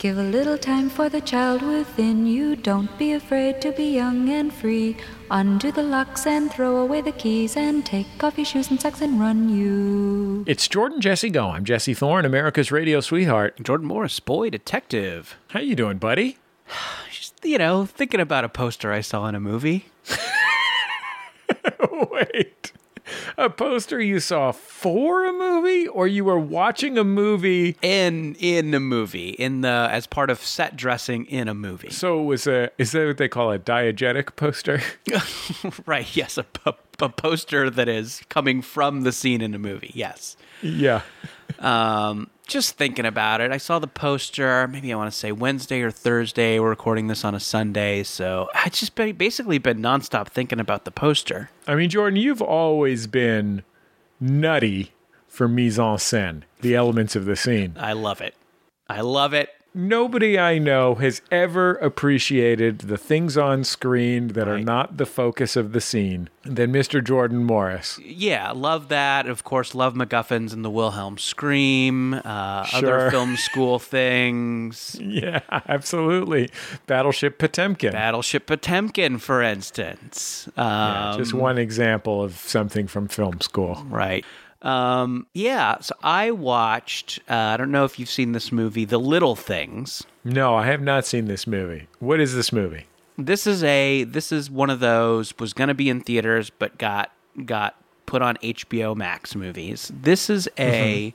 Give a little time for the child within you. Don't be afraid to be young and free. Undo the locks and throw away the keys and take off your shoes and socks and run you. It's Jordan Jesse Go. I'm Jesse Thorne, America's radio sweetheart. Jordan Morris, boy detective. How you doing, buddy? Just, you know, thinking about a poster I saw in a movie. Wait. A poster you saw for a movie or you were watching a movie In in a movie, in the as part of set dressing in a movie. so it was a is that what they call a diegetic poster? right, yes, a, a, a poster that is coming from the scene in a movie. Yes. yeah. Um, just thinking about it, I saw the poster. Maybe I want to say Wednesday or Thursday. We're recording this on a Sunday, so I just been, basically been nonstop thinking about the poster. I mean, Jordan, you've always been nutty for mise en scène, the elements of the scene. I love it. I love it. Nobody I know has ever appreciated the things on screen that are not the focus of the scene than Mr. Jordan Morris. Yeah, love that. Of course, love MacGuffins and the Wilhelm scream, uh, Sure. other film school things. Yeah, absolutely. Battleship Potemkin. Battleship Potemkin, for instance. Um, Yeah, just one example of something from film school. Right. Um, yeah, so I watched, uh, I don't know if you've seen this movie, The Little Things. No, I have not seen this movie. What is this movie? This is a this is one of those was going to be in theaters but got got put on HBO Max movies. This is a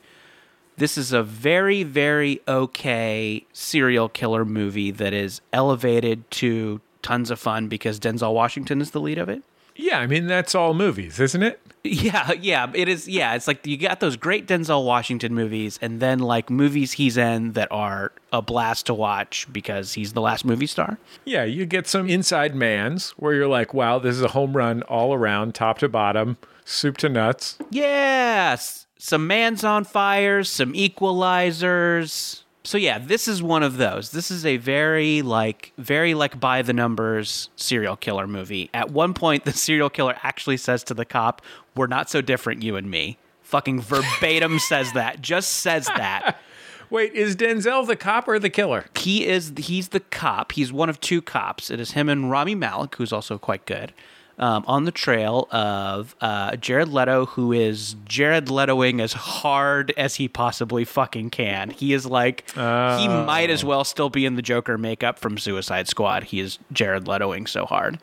this is a very very okay serial killer movie that is elevated to tons of fun because Denzel Washington is the lead of it. Yeah, I mean that's all movies, isn't it? Yeah, yeah, it is. Yeah, it's like you got those great Denzel Washington movies, and then like movies he's in that are a blast to watch because he's the last movie star. Yeah, you get some inside mans where you're like, wow, this is a home run all around, top to bottom, soup to nuts. Yes, some man's on fires, some equalizers. So yeah, this is one of those. This is a very like very like by the numbers serial killer movie. At one point the serial killer actually says to the cop, "We're not so different you and me." Fucking verbatim says that. Just says that. Wait, is Denzel the cop or the killer? He is he's the cop. He's one of two cops. It is him and Rami Malek, who's also quite good, um, on the trail of uh, Jared Leto, who is Jared Letoing as hard as he possibly fucking can. He is like he might as well still be in the Joker makeup from Suicide Squad. He is Jared Letoing so hard.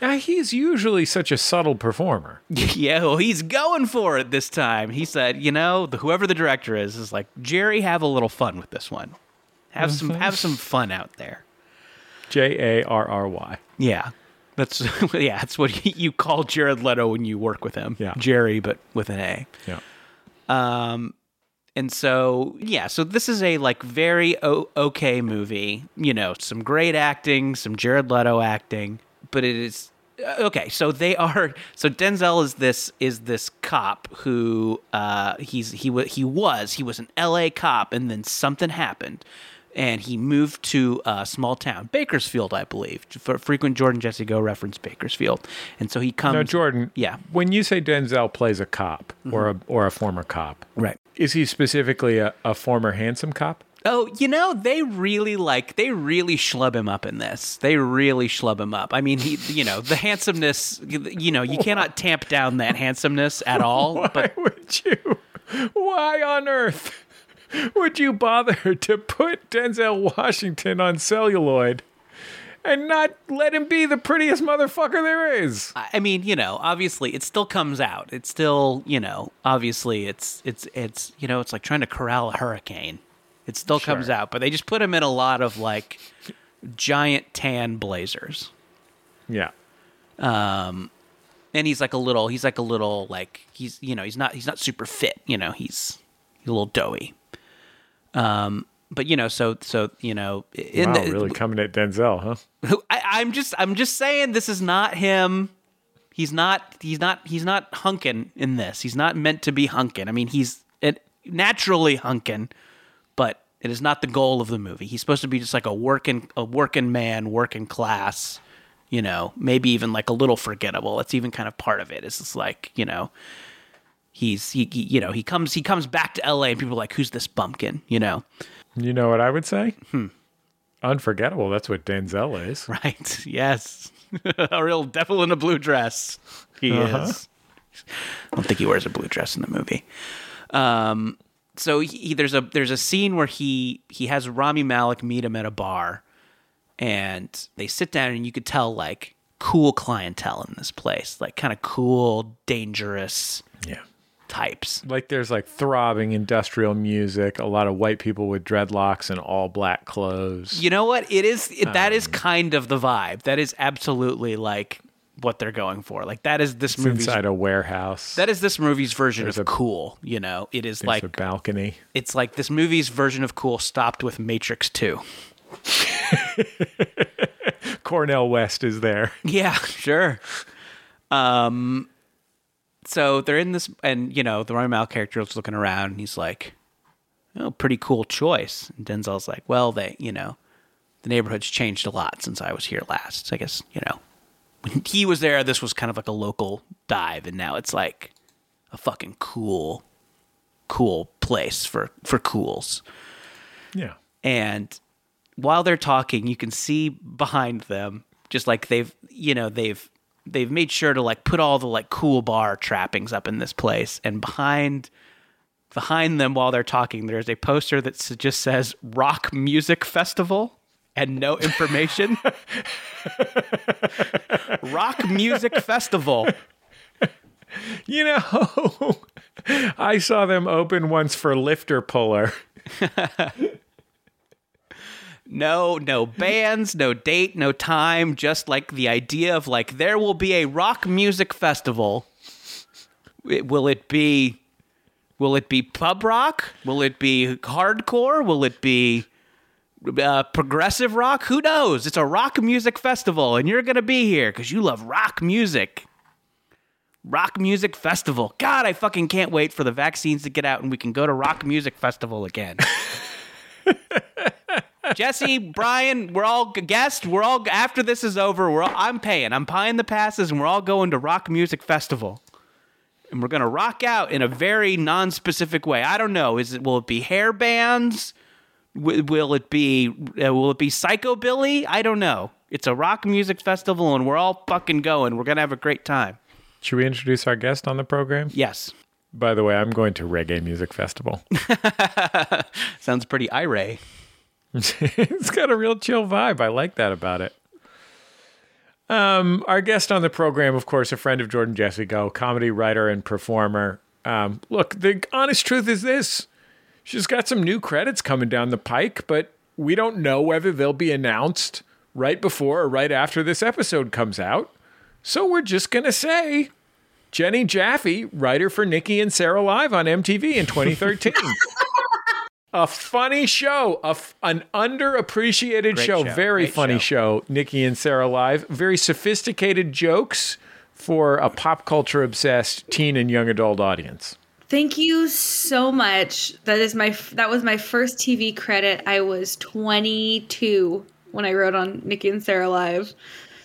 He's usually such a subtle performer. yeah, well, he's going for it this time. He said, you know, the, whoever the director is is like Jerry, have a little fun with this one. Have some have some fun out there. J A R R Y. Yeah. That's yeah, that's what you call Jared Leto when you work with him. Yeah. Jerry, but with an A. Yeah. Um, and so yeah, so this is a like very o- okay movie. You know, some great acting, some Jared Leto acting, but it is uh, okay. So they are. So Denzel is this is this cop who uh he's he wa he was he was an L.A. cop, and then something happened. And he moved to a small town, Bakersfield, I believe. For frequent Jordan Jesse Go reference Bakersfield, and so he comes. Now, Jordan. Yeah. When you say Denzel plays a cop or a or a former cop, Right. Is he specifically a, a former handsome cop? Oh, you know, they really like they really schlub him up in this. They really schlub him up. I mean, he, you know, the handsomeness. You know, you cannot tamp down that handsomeness at all. Why But would you? Why on earth would you bother to put Denzel Washington on celluloid and not let him be the prettiest motherfucker there is? I mean, you know, obviously, it still comes out. It's still, you know, obviously, it's it's it's you know, it's like trying to corral a hurricane. It still comes out, but they just put him in a lot of like giant tan blazers. Yeah. um and he's like a little he's like a little like he's you know he's not he's not super fit you know he's he's a little doughy um but you know so so you know in wow, the really coming at Denzel, huh? I, i'm just i'm just saying this is not him. He's not he's not he's not hunking in this. He's not meant to be hunking. i mean he's it, naturally hunking, but it is not the goal of the movie. He's supposed to be just like a working a working man working class you know maybe even like a little forgettable. That's even kind of part of it. It's just like you know he's he, he you know he comes he comes back to L.A. and people are like, who's this bumpkin? You know, You know what I would say? Unforgettable. That's what Denzel is. right? Yes, a real devil in a blue dress. He is. I don't think he wears a blue dress in the movie. Um, so he, there's a there's a scene where he he has Rami Malek meet him at a bar, and they sit down, and you could tell like cool clientele in this place, like kind of cool, dangerous Yeah. Types. Like there's like throbbing industrial music, a lot of white people with dreadlocks and all black clothes. You know what? It is it, that is kind of the vibe. That is absolutely like what they're going for. Like that is this It's movie's inside a warehouse. that is this movie's version There's of a- cool. You know, it is like a balcony. it's like this movie's version of cool stopped with Matrix Two. Cornel West is there. Yeah, sure. Um, so they're in this, and you know, the Rami Malek character is looking around, and he's like, "Oh, pretty cool choice." And Denzel's like, "Well, they, you know, the neighborhood's changed a lot since I was here last. So I guess you know, when he was there, this was kind of like a local dive, and now it's like a fucking cool, cool place for for cools." Yeah. and while they're talking you can see behind them just like they've you know they've they've made sure to like put all the like cool bar trappings up in this place and behind behind them while they're talking there's a poster that just says rock music festival and no information rock music festival You know, I saw them open once for Lifter Puller. No, no bands, no date, no time, just like the idea of like there will be a rock music festival. It- will it be will it be pub rock? Will it be hardcore? Will it be uh, progressive rock? Who knows? It's a rock music festival and you're going to be here cuz you love rock music. Rock Music Festival. God, I fucking can't wait for the vaccines to get out and we can go to Rock Music Festival again. Jesse, Brian, we're all guests. We're all after this is over. We're all, I'm paying. I'm paying the passes, and we're all going to Rock Music Festival, and we're gonna rock out in a very non-specific way. I don't know. Is it will it be hair bands? Wi- Will it be uh, will it be psychobilly? I don't know. It's a rock music festival, and we're all fucking going. We're gonna have a great time. Should we introduce our guest on the program? Yes, By the way, I'm going to Reggae Music Festival. sounds pretty irate. it's got a real chill vibe. I like that about it. Um, our guest on the program, of course, a friend of Jordan Jesse Go, comedy writer and performer. Um, look, the honest truth is this: she's got some new credits coming down the pike, but we don't know whether they'll be announced right before or right after this episode comes out. So we're just gonna say Jenny Jaffe, writer for Nikki and Sara Live on MTV in 2013. a funny show, a f- an underappreciated Great show, show, very great funny show. show. Nikki and Sara Live, very sophisticated jokes for a pop culture obsessed teen and young adult audience. Thank you so much. That is my that was my first TV credit. I was 22 when I wrote on Nikki and Sara Live.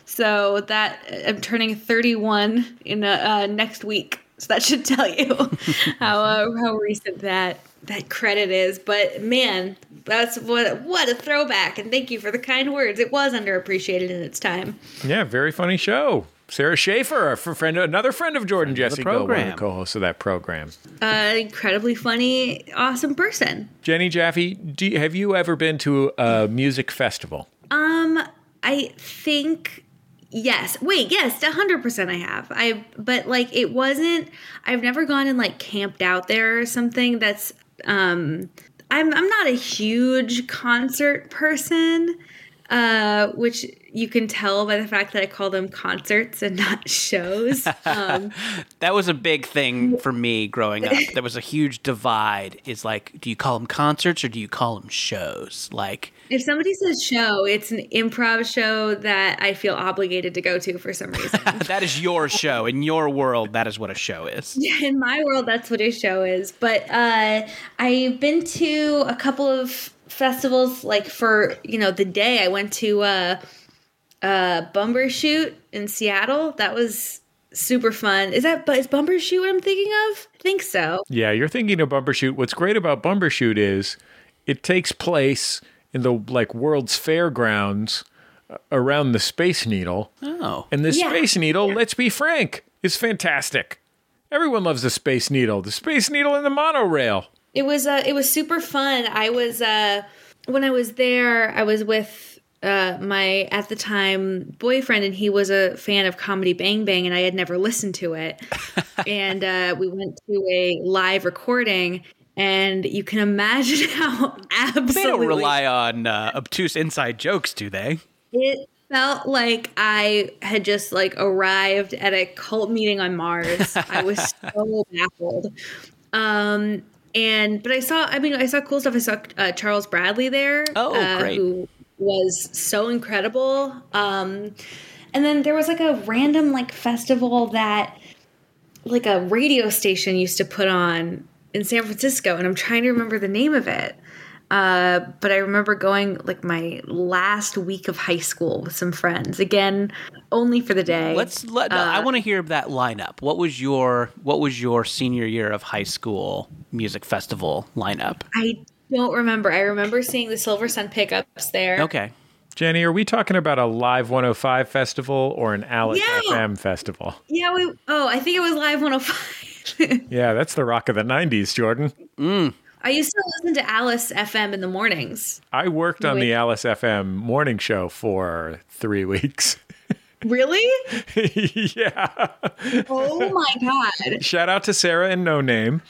So that I'm turning 31 in uh, uh, next week. So that should tell you how uh, how recent that that credit is. But man, that's what what a throwback! And thank you for the kind words. It was underappreciated in its time. Yeah, very funny show. Sara Schaefer, a f- friend, another friend of Jordan Friend Jesse Go, one of the co-hosts of that program. Uh, incredibly funny, awesome person. Jenny Jaffe, do you, have you ever been to a music festival? Um, I think yes. Wait, yes, hundred percent. I have. I but like it wasn't. I've never gone and like camped out there or something. That's um. I'm I'm not a huge concert person, uh, which you can tell by the fact that I call them concerts and not shows. Um, That was a big thing for me growing up. There was a huge divide. Is like, do you call them concerts or do you call them shows? Like, if somebody says show, it's an improv show that I feel obligated to go to for some reason. that is your show. In your world, that is what a show is. in my world that's what a show is but uh i've been to a couple of festivals like for you know the day i went to uh uh bumbershoot in seattle that was super fun. Is that but is Bumbershoot what I'm thinking of? I think so. Yeah, you're thinking of Bumbershoot. What's great about Bumbershoot is it takes place in the like World's Fairgrounds uh, around the Space Needle. Oh. And the Yeah. Space Needle, let's be frank, is fantastic. Everyone loves the Space Needle. The Space Needle and the monorail. It was uh it was super fun. I was uh when I was there, I was with uh my at the time boyfriend and he was a fan of Comedy Bang Bang and I had never listened to it. and uh we went to a live recording and you can imagine how absolutely They don't rely on uh, obtuse inside jokes, do they? it felt like I had just like arrived at a cult meeting on Mars. I was so baffled. Um, and but I saw, I mean, I saw cool stuff. I saw uh, Charles Bradley there. Oh, uh, great. Who was so incredible. Um, and then there was like a random like festival that like a radio station used to put on in San Francisco, and I'm trying to remember the name of it. Uh, but I remember going like my last week of high school with some friends. Again, only for the day. Let's let. no, I want to hear that lineup. What was your What was your senior year of high school music festival lineup? I don't remember. I remember seeing the Silversun Pickups there. Okay. Jenny, are we talking about a Live 105 festival or an Alice Yeah. FM festival? Yeah. We. Oh, I think it was Live 105. Yeah, that's the rock of the 90s, Jordan. I used to listen to Alice FM in the mornings. I worked on the Alice FM morning show for three weeks. Really? yeah. Oh my god. Shout out to Sarah and No Name.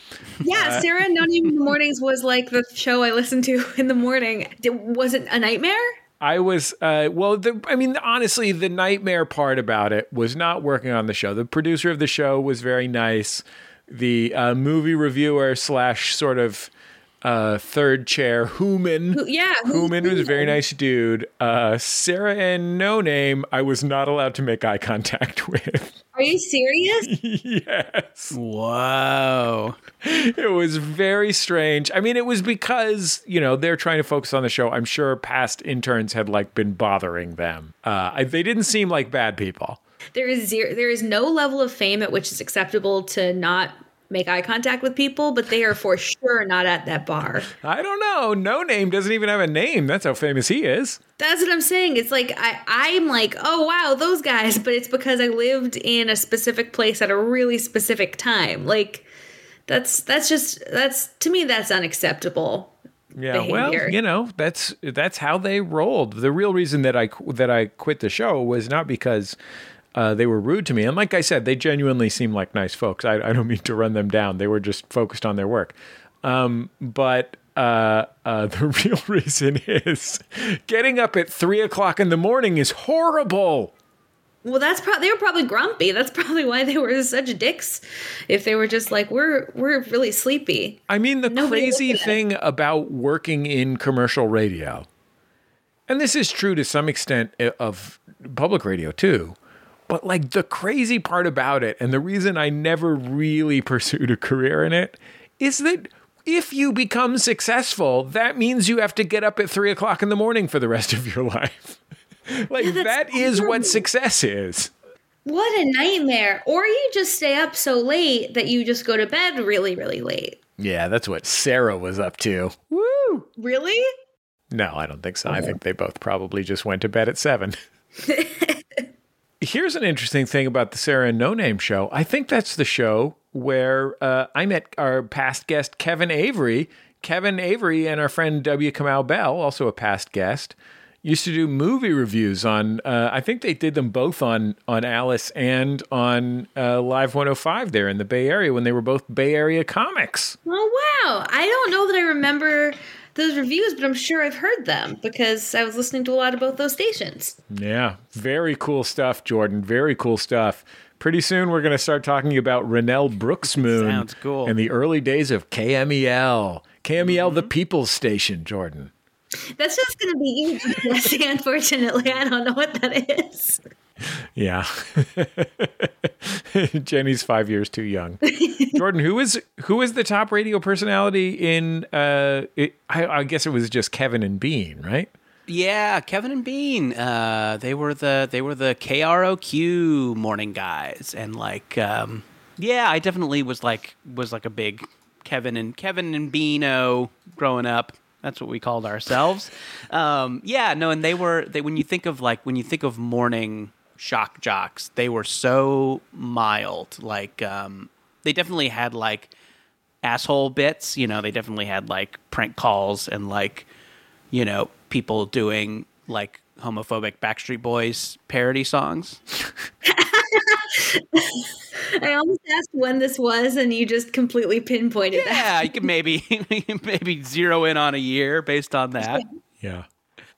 Yeah, Sarah and No Name in the Mornings was like the show I listened to in the morning. Was it a nightmare? I was, uh, well, the, I mean, honestly, the nightmare part about it was not working on the show. The producer of the show was very nice. The uh, movie reviewer slash sort of uh, third chair, Human. Who- Yeah. who- Human was a very nice dude. Uh, Sarah and No Name, I was not allowed to make eye contact with. Are you serious? yes. Whoa. it was very strange. I mean, it was because you know they're trying to focus on the show. I'm sure past interns had like been bothering them. Uh, I, they didn't seem like bad people. there is zero. There is no level of fame at which it's acceptable to not make eye contact with people, but they are for sure not at that bar. I don't know. No name doesn't even have a name. That's how famous he is. That's what I'm saying. It's like I, I'm like, oh wow, those guys, but it's because I lived in a specific place at a really specific time. Like that's that's just that's to me that's unacceptable. Yeah, Behavior. well, you know, that's that's how they rolled. The real reason that I that I quit the show was not because uh, they were rude to me, and like I said, they genuinely seem like nice folks. I, I don't mean to run them down; they were just focused on their work. Um, but uh, uh, the real reason is getting up at three o'clock in the morning is horrible. Well, that's probably they were probably grumpy. That's probably why they were such dicks. If they were just like we're we're really sleepy. I mean, the Nobody crazy thing about working in commercial radio, and this is true to some extent of public radio too, but like the crazy part about it, and the reason I never really pursued a career in it, is that if you become successful, that means you have to get up at three o'clock in the morning for the rest of your life. like, that's that is what success is. What a nightmare! Or you just stay up so late that you just go to bed really really late. Yeah, that's what Sarah was up to. Woo! Really? No, I don't think so. I think they both probably just went to bed at seven. Here's an interesting thing about the Sarah and No Name show. I think that's the show where uh, I met our past guest, Kevin Avery. Kevin Avery and our friend W. Kamau Bell, also a past guest, used to do movie reviews on. Uh, I think they did them both on on Alice and on uh, Live 105 there in the Bay Area when they were both Bay Area comics. Oh wow! I don't know that I remember those reviews, but I'm sure I've heard them because I was listening to a lot of both those stations. Yeah, very cool stuff, Jordan. Very cool stuff. Pretty soon, we're going to start talking about Renel Brooks-Moon Sounds cool. In the early days of KMEL. KMEL, the mm-hmm. People's Station, Jordan. That's just going to be you, Jesse. Unfortunately, I don't know what that is. Yeah, Jenny's five years too young. Jordan, who is who is the top radio personality in? Uh, it, I, I guess it was just Kevin and Bean, right? Yeah, Kevin and Bean. Uh, they were the they were the KROQ morning guys, and like, um, yeah, I definitely was like was like a big Kevin and Kevin and Beano growing up. That's what we called ourselves. Um, yeah, no, and they were they when you think of like when you think of morning shock jocks, they were so mild. Like, um, they definitely had like asshole bits. You know, they definitely had like prank calls and like you know people doing like homophobic Backstreet Boys parody songs. I almost asked when this was, and you just completely pinpointed that. Yeah, you could maybe maybe zero in on a year based on that. Yeah.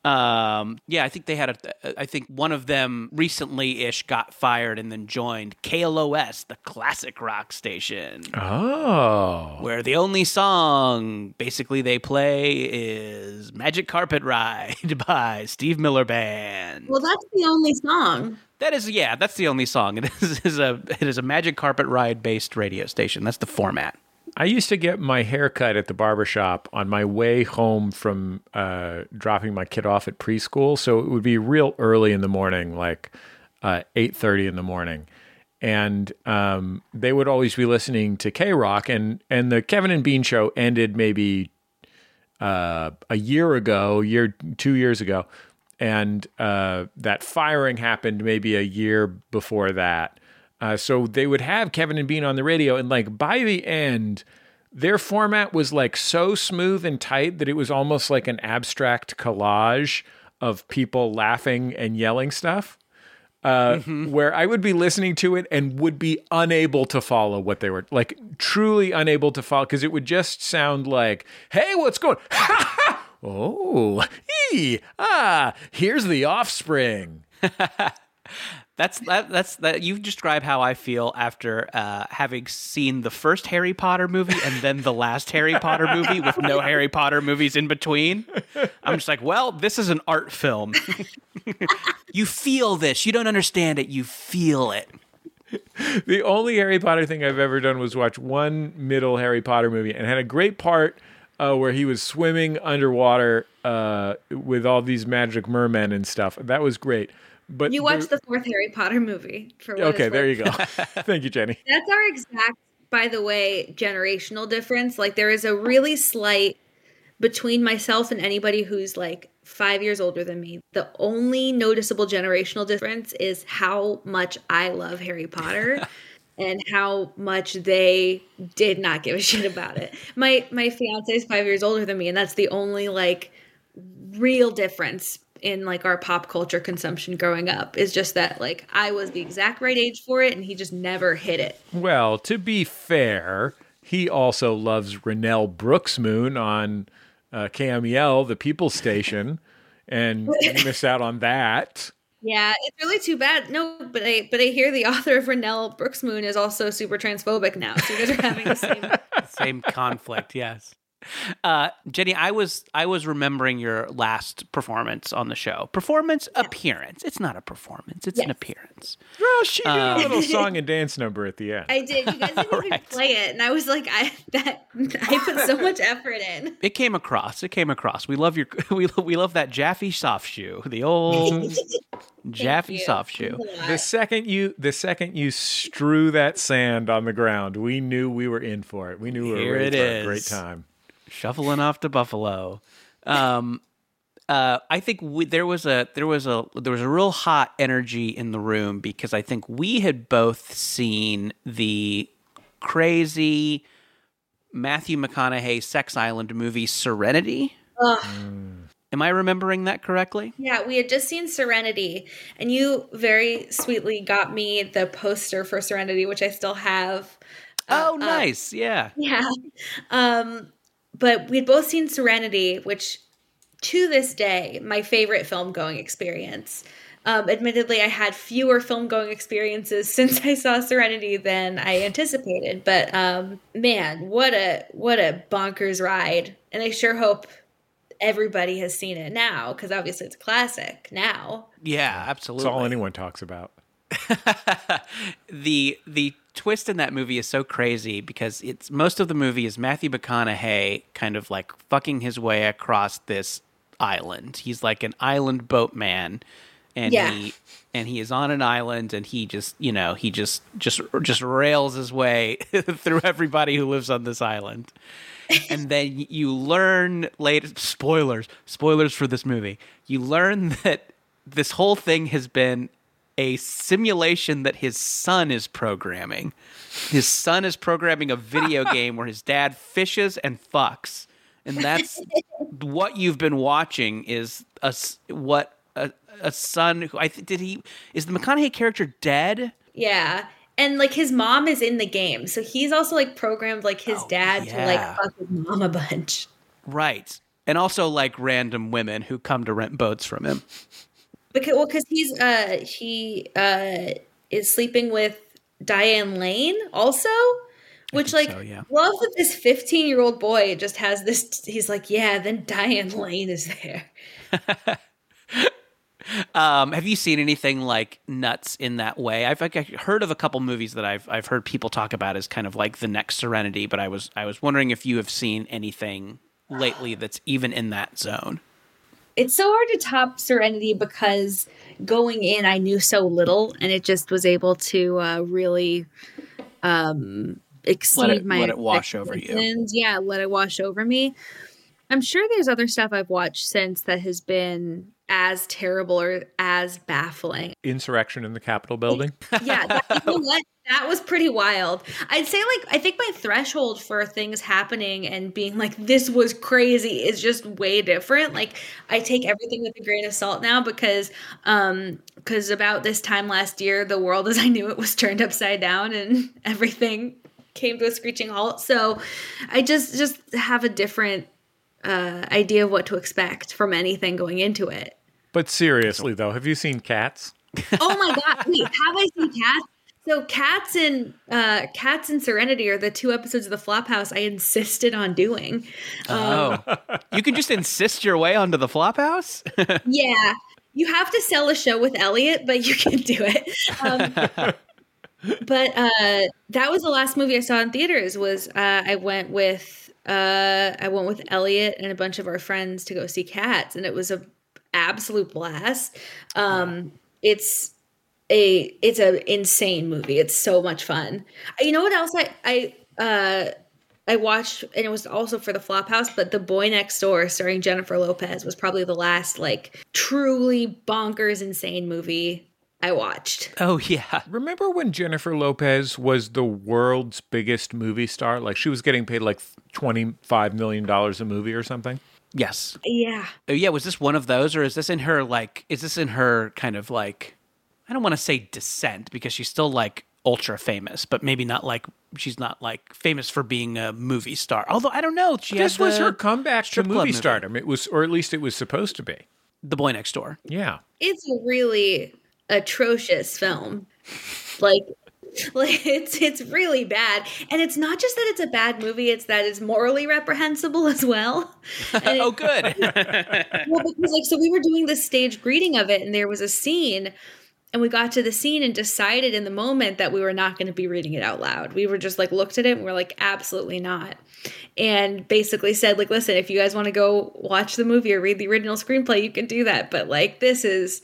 Um, yeah, I think they had a. I think one of them recently ish got fired and then joined KLOS, the classic rock station, Oh. where the only song basically they play is "Magic Carpet Ride" by Steve Miller Band. Well, that's the only song. That is, yeah, that's the only song. It is, is a it is a Magic Carpet Ride based radio station. That's the format. I used to get my hair cut at the barber shop on my way home from uh, dropping my kid off at preschool. So it would be real early in the morning, like uh, eight thirty in the morning, and um, they would always be listening to K Rock, and and the Kevin and Bean show ended maybe uh, a year ago, year two years ago, and uh, that firing happened maybe a year before that. Uh, so they would have Kevin and Bean on the radio, and like by the end, their format was like so smooth and tight that it was almost like an abstract collage of people laughing and yelling stuff. Uh, Where I would be listening to it and would be unable to follow what they were like, truly unable to follow because it would just sound like, "Hey, what's going? oh, ee, ah, here's the offspring." That's that. That's that. You describe how I feel after uh, having seen the first Harry Potter movie and then the last Harry Potter movie with no Harry Potter movies in between. I'm just like, well, this is an art film. you feel this. You don't understand it. You feel it. the only Harry Potter thing I've ever done was watch one middle Harry Potter movie and had a great part uh, where he was swimming underwater uh, with all these magic mermen and stuff. That was great. But You watched the fourth Harry Potter movie. For what okay, there worth. you go. Thank you, Jenny. That's our exact, by the way, generational difference. Like there is a really slight between myself and anybody who's like five years older than me. The only noticeable generational difference is how much I love Harry Potter. And how much they did not give a shit about it. My my fiance is five years older than me, and that's the only like real difference in like our pop culture consumption growing up is just that like I was the exact right age for it and he just never hit it. Well, to be fair, he also loves Renel Brooks-Moon on uh, KMEL, the People Station, and you miss out on that. Yeah, it's really too bad. No, but I but I hear the author of Renel Brooks-Moon is also super transphobic now. So you guys are having the same Same conflict. Yes. Uh, Jenny, I was I was remembering your last performance on the show. Performance appearance. It's not a performance. It's an appearance. Well, she did a little song and dance number at the end. I did. You guys didn't even play it, and I was like, I that I put so much effort in. It came across. It came across. We love your we lo- we love that Jaffe soft shoe. The old Jaffe soft shoe. The second you the second you strew that sand on the ground, we knew we were in for it. We knew we were Here ready it for a great time. Shuffling off to Buffalo. Um, uh, I think we, there was a there was a there was a real hot energy in the room because I think we had both seen the crazy Matthew McConaughey Sex Island movie Serenity. Ugh. Am I remembering that correctly? Yeah, we had just seen Serenity, and you very sweetly got me the poster for Serenity, which I still have. Uh, oh, nice. yeah. Yeah. Um, but we'd both seen Serenity, which to this day, my favorite film going experience. Um, admittedly, I had fewer film going experiences since I saw Serenity than I anticipated. But um, man, what a what a bonkers ride! And I sure hope everybody has seen it now because obviously it's a classic now. Yeah, That's absolutely. all anyone talks about. the the twist in that movie is so crazy because it's most of the movie is Matthew McConaughey kind of like fucking his way across this island. He's like an island boatman, and Yeah. he and he is on an island, and he just you know he just just just rails his way through everybody who lives on this island. and then you learn later spoilers spoilers for this movie you learn that this whole thing has been a simulation that his son is programming his son is programming a video game where his dad fishes and fucks and that's what you've been watching is a what a, a son who i th- did he is the mcconaughey character dead Yeah. And like his mom is in the game. So he's also like programmed like his Oh, dad to like fuck his mom a bunch. right and also like random women who come to rent boats from him Because well, because he's uh he uh is sleeping with Diane Lane also. Which like so, yeah. love that this 15 year old boy just has this he's like, yeah, then Diane Lane is there. Um, have you seen anything like nuts in that way? I've like, I've heard of a couple movies that I've I've heard people talk about as kind of like the next Serenity, but I was I was wondering if you have seen anything lately that's even in that zone. It's so hard to top Serenity because going in, I knew so little, and it just was able to uh, really um, exceed Let it- my let it wash over you. Yeah, let it wash over me. I'm sure there's other stuff I've watched since that has been as terrible or as baffling. Insurrection in the Capitol building. Yeah, that, you know what? That was pretty wild. I'd say like I think my threshold for things happening and being like this was crazy is just way different. Like I take everything with a grain of salt now because um because about this time last year the world as I knew it was turned upside down and everything came to a screeching halt. So I just just have a different uh idea of what to expect from anything going into it. But seriously, though, have you seen Cats? Oh my god! Wait, have I seen Cats? So Cats and uh, Cats and Serenity are the two episodes of the Flophouse I insisted on doing. Um, Oh, you can just insist your way onto the Flophouse. yeah, you have to sell a show with Elliot, but you can do it. Um, but uh, that was the last movie I saw in theaters. Was uh, I went with uh, I went with Elliot and a bunch of our friends to go see Cats, and it was a absolute blast. Um, It's a it's a insane movie. It's so much fun. You know what else I I uh I watched and it was also for the Flophouse, but The Boy Next Door starring Jennifer Lopez was probably the last like truly bonkers insane movie I watched. oh yeah, Remember when Jennifer Lopez was the world's biggest movie star? Like she was getting paid like $25 million a movie or something? yes, Yeah. oh yeah. Was this one of those, or is this in her like? Is this in her kind of like? I don't want to say descent because she's still like ultra famous, but maybe not like she's not like famous for being a movie star. Although I don't know, she This was her comeback to strip club movie movie. stardom. It was, or at least it was supposed to be. The Boy Next Door. Yeah. It's really atrocious film. Like like it's it's really bad. And it's not just that it's a bad movie, it's that it's morally reprehensible as well. Oh, good. well, because like so we were doing the stage greeting of it and there was a scene and we got to the scene and decided in the moment that we were not going to be reading it out loud. We were just like looked at it and we are like absolutely not. And basically said like listen, if you guys want to go watch the movie or read the original screenplay, you can do that, but like this is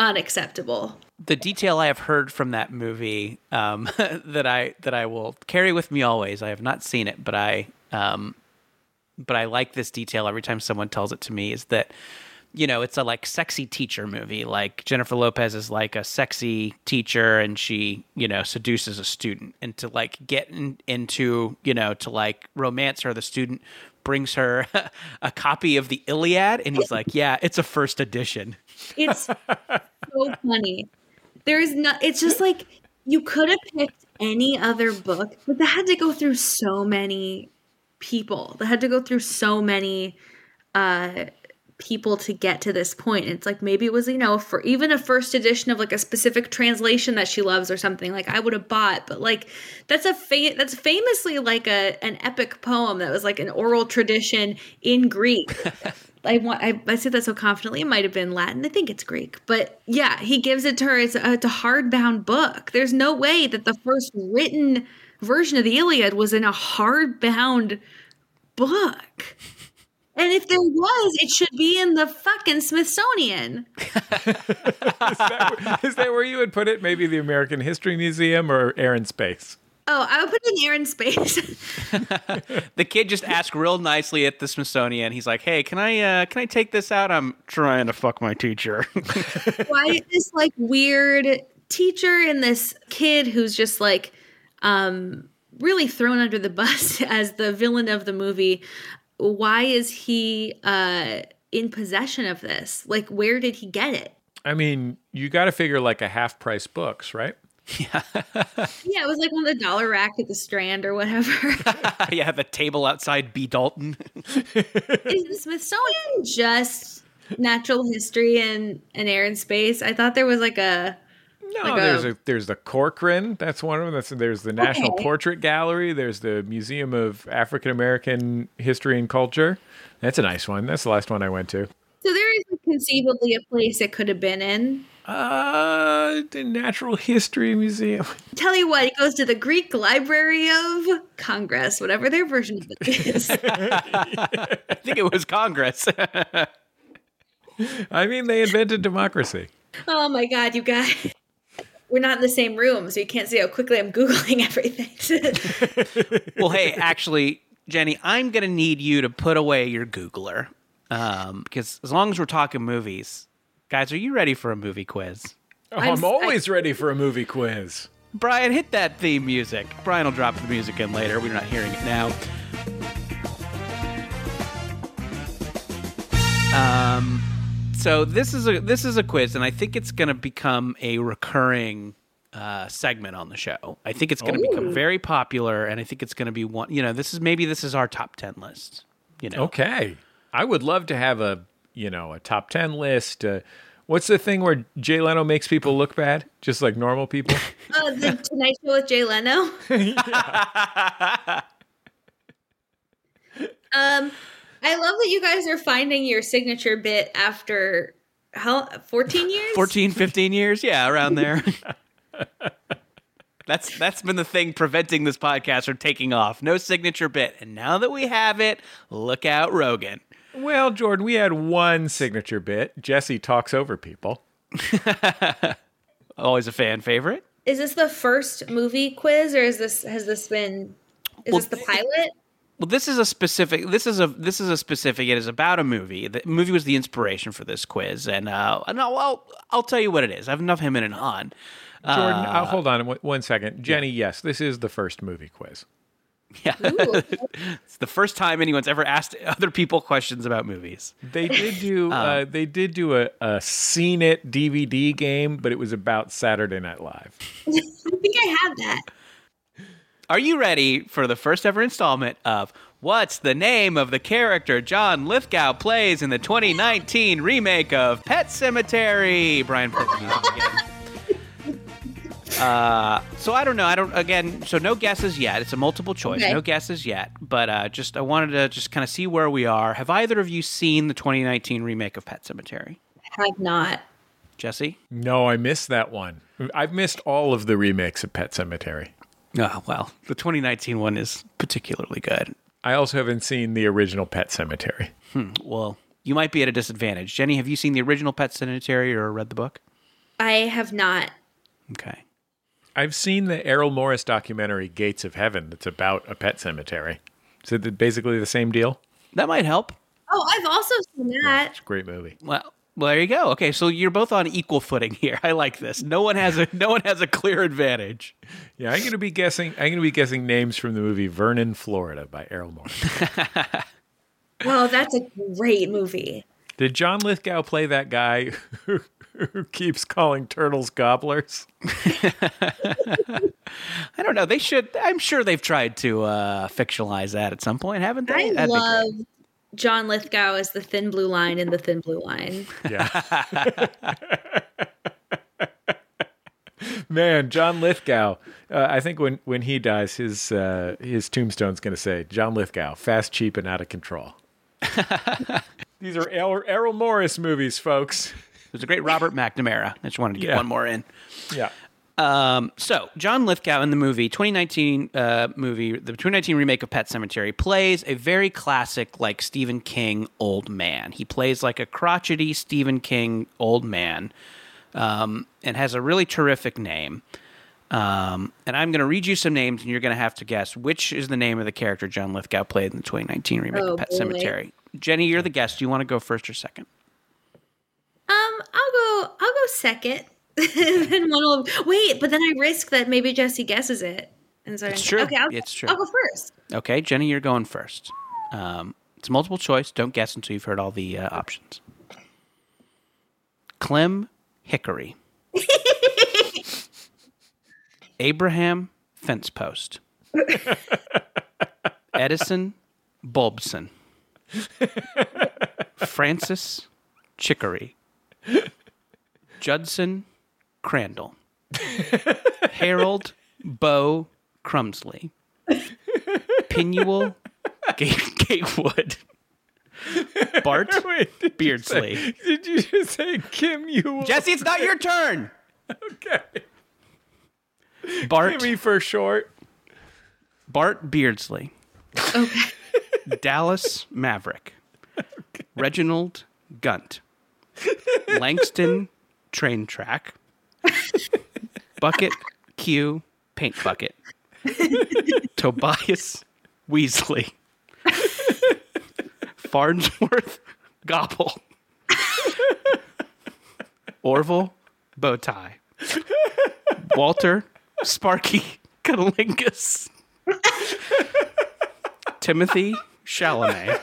unacceptable. the detail I have heard from that movie um, that I that I will carry with me always. I have not seen it, but I um, but I like this detail every time someone tells it to me. Is that you know it's a like sexy teacher movie. Like Jennifer Lopez is like a sexy teacher, and she you know seduces a student, and to like get in, into you know to like romance her, the student brings her a copy of the Iliad, and he's like, "Yeah, it's a first edition." It's so funny. There is not. It's just like you could have picked any other book, but that had to go through so many people. That had to go through so many uh, people to get to this point. It's like maybe it was you know for even a first edition of like a specific translation that she loves or something. Like I would have bought, but like that's a fa- that's famously like a an epic poem that was like an oral tradition in Greek. I want. I, I said that so confidently. It might have been Latin. I think it's Greek, but yeah, he gives it to her. It's a, it's a hardbound book. There's no way that the first written version of the Iliad was in a hardbound book. And if there was, it should be in the fucking Smithsonian. Is that, is that where you would put it? Maybe the American History Museum or Air and Space? Oh, I would put it in air and space. The kid just asked real nicely at the Smithsonian. He's like, "Hey, can I uh, can I take this out? I'm trying to fuck my teacher." Why is this like weird teacher and this kid who's just like um really thrown under the bus as the villain of the movie? Why is he uh in possession of this? Like where did he get it? I mean, you got to figure like a half price books, right? Yeah, yeah, it was like on the dollar rack at the Strand or whatever. yeah, a table outside B. Dalton. Is the Smithsonian just natural history and, and air and space? I thought there was like a No, Like there's a- a there's the Corcoran. That's one of them. That's there's the National Okay. Portrait Gallery. There's the Museum of African American History and Culture. That's a nice one. That's the last one I went to. so there is conceivably a place it could have been in. Uh, the Natural History Museum. Tell you what, it goes to the Greek Library of Congress, whatever their version of it is. I think it was Congress. I mean, they invented democracy. oh my god, you guys. We're not in the same room, so you can't see how quickly I'm Googling everything. well, hey, actually, Jenny, I'm gonna need you to put away your Googler um, because as long as we're talking movies, guys, are you ready for a movie quiz? Oh, I'm I'm, s- always ready for a movie quiz. Brian, hit that theme music. Brian will drop the music in later. We're not hearing it now. Um, so this is a this is a quiz, and I think it's going to become a recurring uh, segment on the show. I think it's going to become very popular, and I think it's going to be one. You know, this is maybe this is our top ten list. You know, Okay. I would love to have a, you know, a top 10 list. Uh, what's the thing where Jay Leno makes people look bad? Just like normal people? uh, the Tonight Show with Jay Leno. um, I love that you guys are finding your signature bit after how 14 years? 14, 15 years, yeah, around there. That's that's been the thing preventing this podcast from taking off. No signature bit, and now that we have it, look out, Rogan. Well, Jordan, we had one signature bit. Jesse talks over people. Always a fan favorite. Is this the first movie quiz, or is this has this been? Is Well, this the pilot? Well, this is a specific. This is a this is a specific. It is about a movie. The movie was the inspiration for this quiz, and uh, and I'll, I'll I'll tell you what it is. I have enough him in and on. Jordan, Uh, uh, hold on one- one second. Jenny, yes, this is the first movie quiz. Yeah, it's the first time anyone's ever asked other people questions about movies. They did do uh, they did do a, a Scene It DVD game, but it was about Saturday Night Live. I think I have that. Are you ready for the first ever installment of What's the name of the character John Lithgow plays in the 2019 remake of Pet Sematary? Brian plays the music again. Uh, so I don't know. I don't again. So no guesses yet. It's a multiple choice. Okay. No guesses yet. But uh, just I wanted to just kind of see where we are. Have either of you seen the 2019 remake of Pet Sematary? Have not. Jesse? No, I missed that one. I've missed all of the remakes of Pet Sematary. Oh well, the 2019 one is particularly good. I also haven't seen the original Pet Sematary. Well, you might be at a disadvantage. Jenny, have you seen the original Pet Sematary or read the book? I have not. Okay. I've seen the Errol Morris documentary Gates of Heaven that's about a pet cemetery. Is it basically the same deal? That might help. Oh, I've also seen that. It's a great movie. Well, well, there you go. Okay, so you're both on equal footing here. I like this. No one has a no one has a clear advantage. Yeah, I'm going to be guessing. I'm going to be guessing names from the movie Vernon, Florida by Errol Morris. Well, that's a great movie. Did John Lithgow play that guy who, who keeps calling turtles gobblers? I don't know. They should. I'm sure they've tried to uh, fictionalize that at some point, haven't they? I That'd love John Lithgow as the thin blue line in the thin blue line. Yeah. Man, John Lithgow. Uh, I think when, when he dies, his uh, his tombstone's going to say John Lithgow, fast, cheap, and out of control. These are Errol, Errol Morris movies, folks. There's a great Robert McNamara. I just wanted to get Yeah. one more in. Yeah. Um, so John Lithgow in the movie 2019 uh, movie, the 2019 remake of Pet Sematary, plays a very classic like Stephen King old man. He plays like a crotchety Stephen King old man, um, and has a really terrific name. Um, and I'm going to read you some names, and you're going to have to guess which is the name of the character John Lithgow played in the 2019 remake Oh, of Pet boy. Cemetery. Jenny, you're the guest. Do you want to go first or second? I'll go. I'll go second. then one will wait, but then I risk that maybe Jesse guesses it. And so It's true. Okay, I'll, It's true. I'll go first. Okay, Jenny, you're going first. Um, it's multiple choice. Don't guess until you've heard all the uh, options. Clem Hickory. Abraham Fence Post. Edison Bulbson. Francis Chicory. Judson Crandall. Harold Bo Crumsley. Pinuel Gate, Gatewood. Bart Wait, did you Beardsley. say- did you just say Kim you Jesse, it's not your turn. Okay. Bart Kimmy for short. Bart Beardsley. Okay. Dallas Maverick. Reginald Gunt. Langston Train Track. Bucket Q Paint Bucket. Tobias Weasley. Farnsworth Gobble. Orville Bowtie. Walter Sparky Cunnilingus. Timothy Chalamet.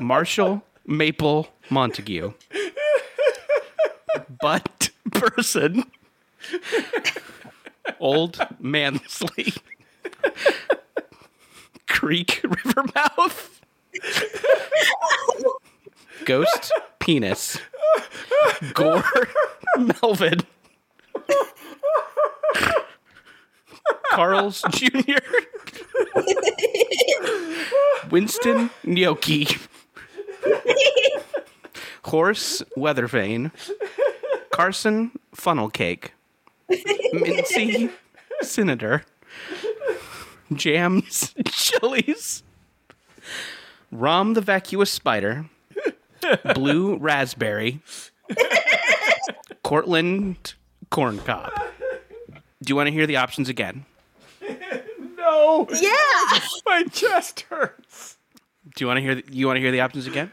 Marshall Maple Montague. Butt Person. Old Mansley. Creek Rivermouth. Ghost Penis. Gore Melvin. Carl's Jr. Winston Gnocchi. Horse Weathervane. Carson Funnel Cake. Mincy Senator. Jams Chilies. Rom the Vacuous Spider. Blue Raspberry. Cortland Corncob. Do you want to hear the options again? No. Yeah. My chest hurts. Do you want to hear? The, you want to hear the options again?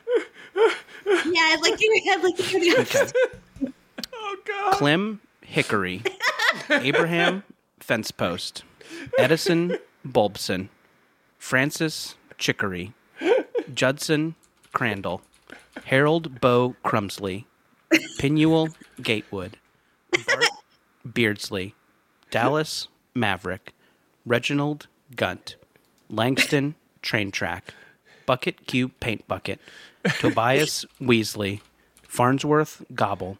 Yeah, I'd like to. I'd like to hear the options. Oh God. Clem Hickory, Abraham Fence Post, Edison Bulbson, Francis Chicory, Judson Crandall, Harold Bow Crumsley, Pinuel Gatewood, Bart Beardsley, Dallas Maverick, Reginald Gunt, Langston Train Track, Bucket Q Paint Bucket, Tobias Weasley, Farnsworth Gobble,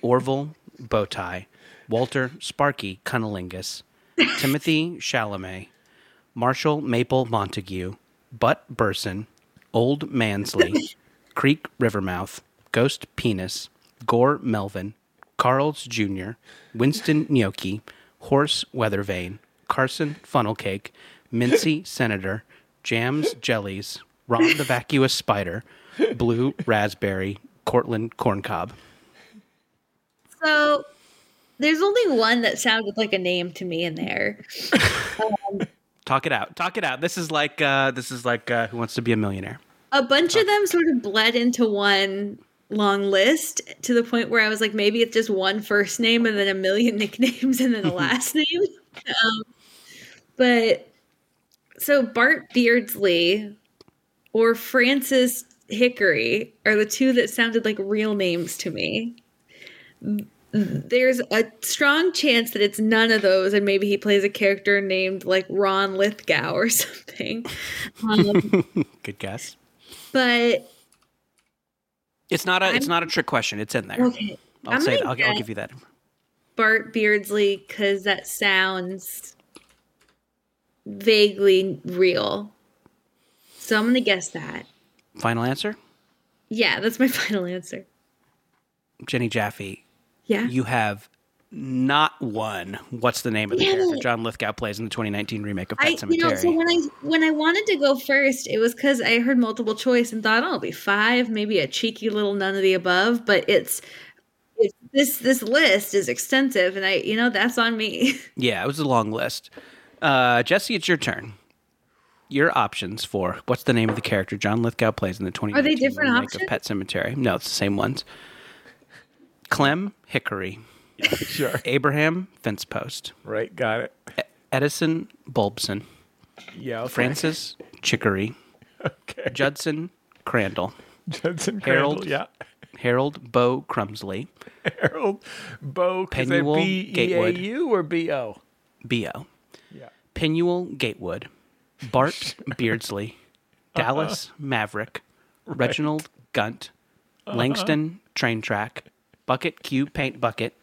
Orville Bowtie, Walter Sparky Cunnilingus, Timothy Chalamet, Marshall Maple Montague, Butt Burson, Old Mansley, Creek Rivermouth, Ghost Penis, Gore Melvin, Carl's Jr., Winston Gnocchi, Horse Weathervane, Carson Funnel Cake, Mincy Senator, Jams Jellies, Ron the Vacuous Spider, Blue Raspberry, Cortland Corncob. So there's only one that sounded like a name to me in there. Talk it out. Talk it out. This is like uh, this is like uh, Who Wants to Be a Millionaire. A bunch of them sort of bled into one long list to the point where I was like, maybe it's just one first name and then a million nicknames and then a last name. Um, but so Bart Beardsley or Francis Hickory are the two that sounded like real names to me. There's a strong chance that it's none of those, and maybe he plays a character named like Ron Lithgow or something. Um, Good guess. but It's not a it's not a trick question. It's in there. okay, I'll I'm say I'll, I'll give you that. Bart Beardsley because that sounds vaguely real. So I'm gonna guess that. Final answer. Yeah, that's my final answer. Jenny Jaffe, Yeah. you have not won. What's the name of the Damn character it. John Lithgow plays in the 2019 remake of Pet I, you know, so when I when I wanted to go first, it was because I heard multiple choice and thought, oh, it'll be five, maybe a cheeky little none of the above. But it's, it's this this list is extensive, and I, you know, that's on me. yeah, it was a long list. Uh, Jesse, it's your turn. Your options for what's the name of the character John Lithgow plays in the 20 Are they different remake options? of Pet Sematary? No, it's the same ones. Clem Hickory, Sure. Abraham Fencepost, Right. Got it. Edison Bulbson, Yeah. okay. Francis Chicory, Okay. Judson Crandall, Judson Harold. Crandall. Yeah. Harold Bo Crumsley, Harold Bo. Is that Penuel B E A Gatewood. U or B O? B.O., Yeah. Pinuel Gatewood, Bart Beardsley, uh-huh. Dallas Maverick, Reginald Gunt, uh-huh. Langston Train Track, Bucket Q Paint Bucket,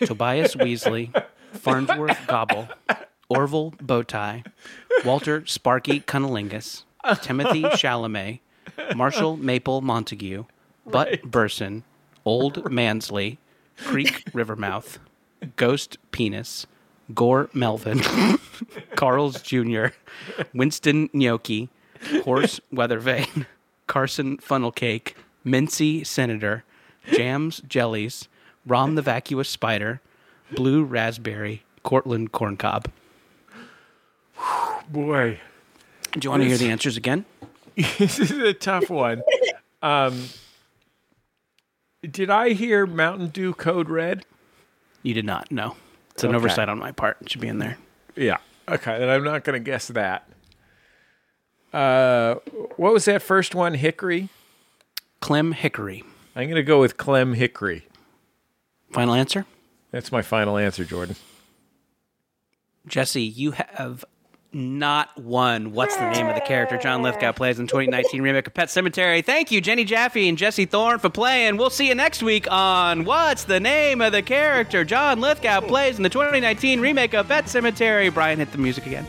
Tobias Weasley, Farnsworth Gobble, Orville Bowtie, Walter Sparky Cunnilingus, Timothy Chalamet, Marshall Maple Montague, Butt Burson, Old Mansley, Creek Rivermouth, Ghost Penis, Gore Melvin, Carl's Jr., Winston Gnocchi, Horse Weathervane, Carson Funnel Cake, Mincy Senator, Jams Jellies, Rom the Vacuous Spider, Blue Raspberry, Cortland Corncob. Boy. Do you want to hear the answers again? this is a tough one. Um, did I hear Mountain Dew Code Red? You did not. No, it's an Okay. oversight on my part. It should be in there. Yeah. Okay, then I'm not going to guess that. Uh, what was that first one? Hickory. Clem Hickory. I'm going to go with Clem Hickory. Final answer. That's my final answer, Jordan. Jesse, you have not one. What's the name of the character John Lithgow plays in 2019 remake of Pet Sematary? Thank you, Jenny Jaffe and Jesse Thorne, for playing. We'll see you next week on What's the name of the character John Lithgow plays in the 2019 remake of Pet Sematary? Brian, hit the music again.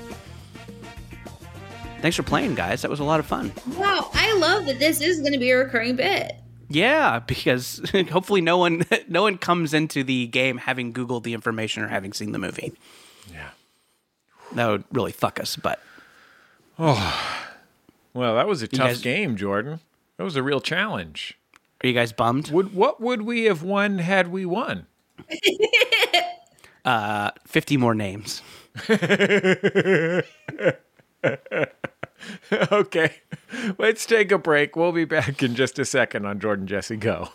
Thanks for playing, guys. That was a lot of fun. wow, I love that this is going to be a recurring bit. Yeah, because hopefully no one no one comes into the game having Googled the information or having seen the movie. Yeah. That would really fuck us, but Oh. Well, that was a tough guys- game, Jordan. That was a real challenge. are you guys bummed? Would what would we have won had we won? Uh, 50 more names. okay. Let's take a break. We'll be back in just a second on Jordan Jesse Go.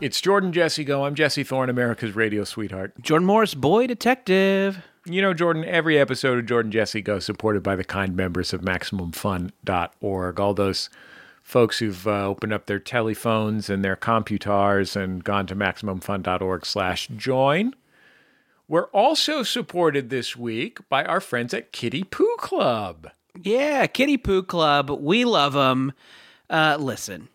It's Jordan Jesse Go. I'm Jesse Thorne, America's radio sweetheart. Jordan Morris, boy detective. You know, Jordan, every episode of Jordan Jesse Go is supported by the kind members of MaximumFun.org. All those folks who've uh, opened up their telephones and their computars and gone to maximumfun.org slash join. We're also supported this week by our friends at Kitty Poo Club. Yeah, Kitty Poo Club. We love them. Uh, listen,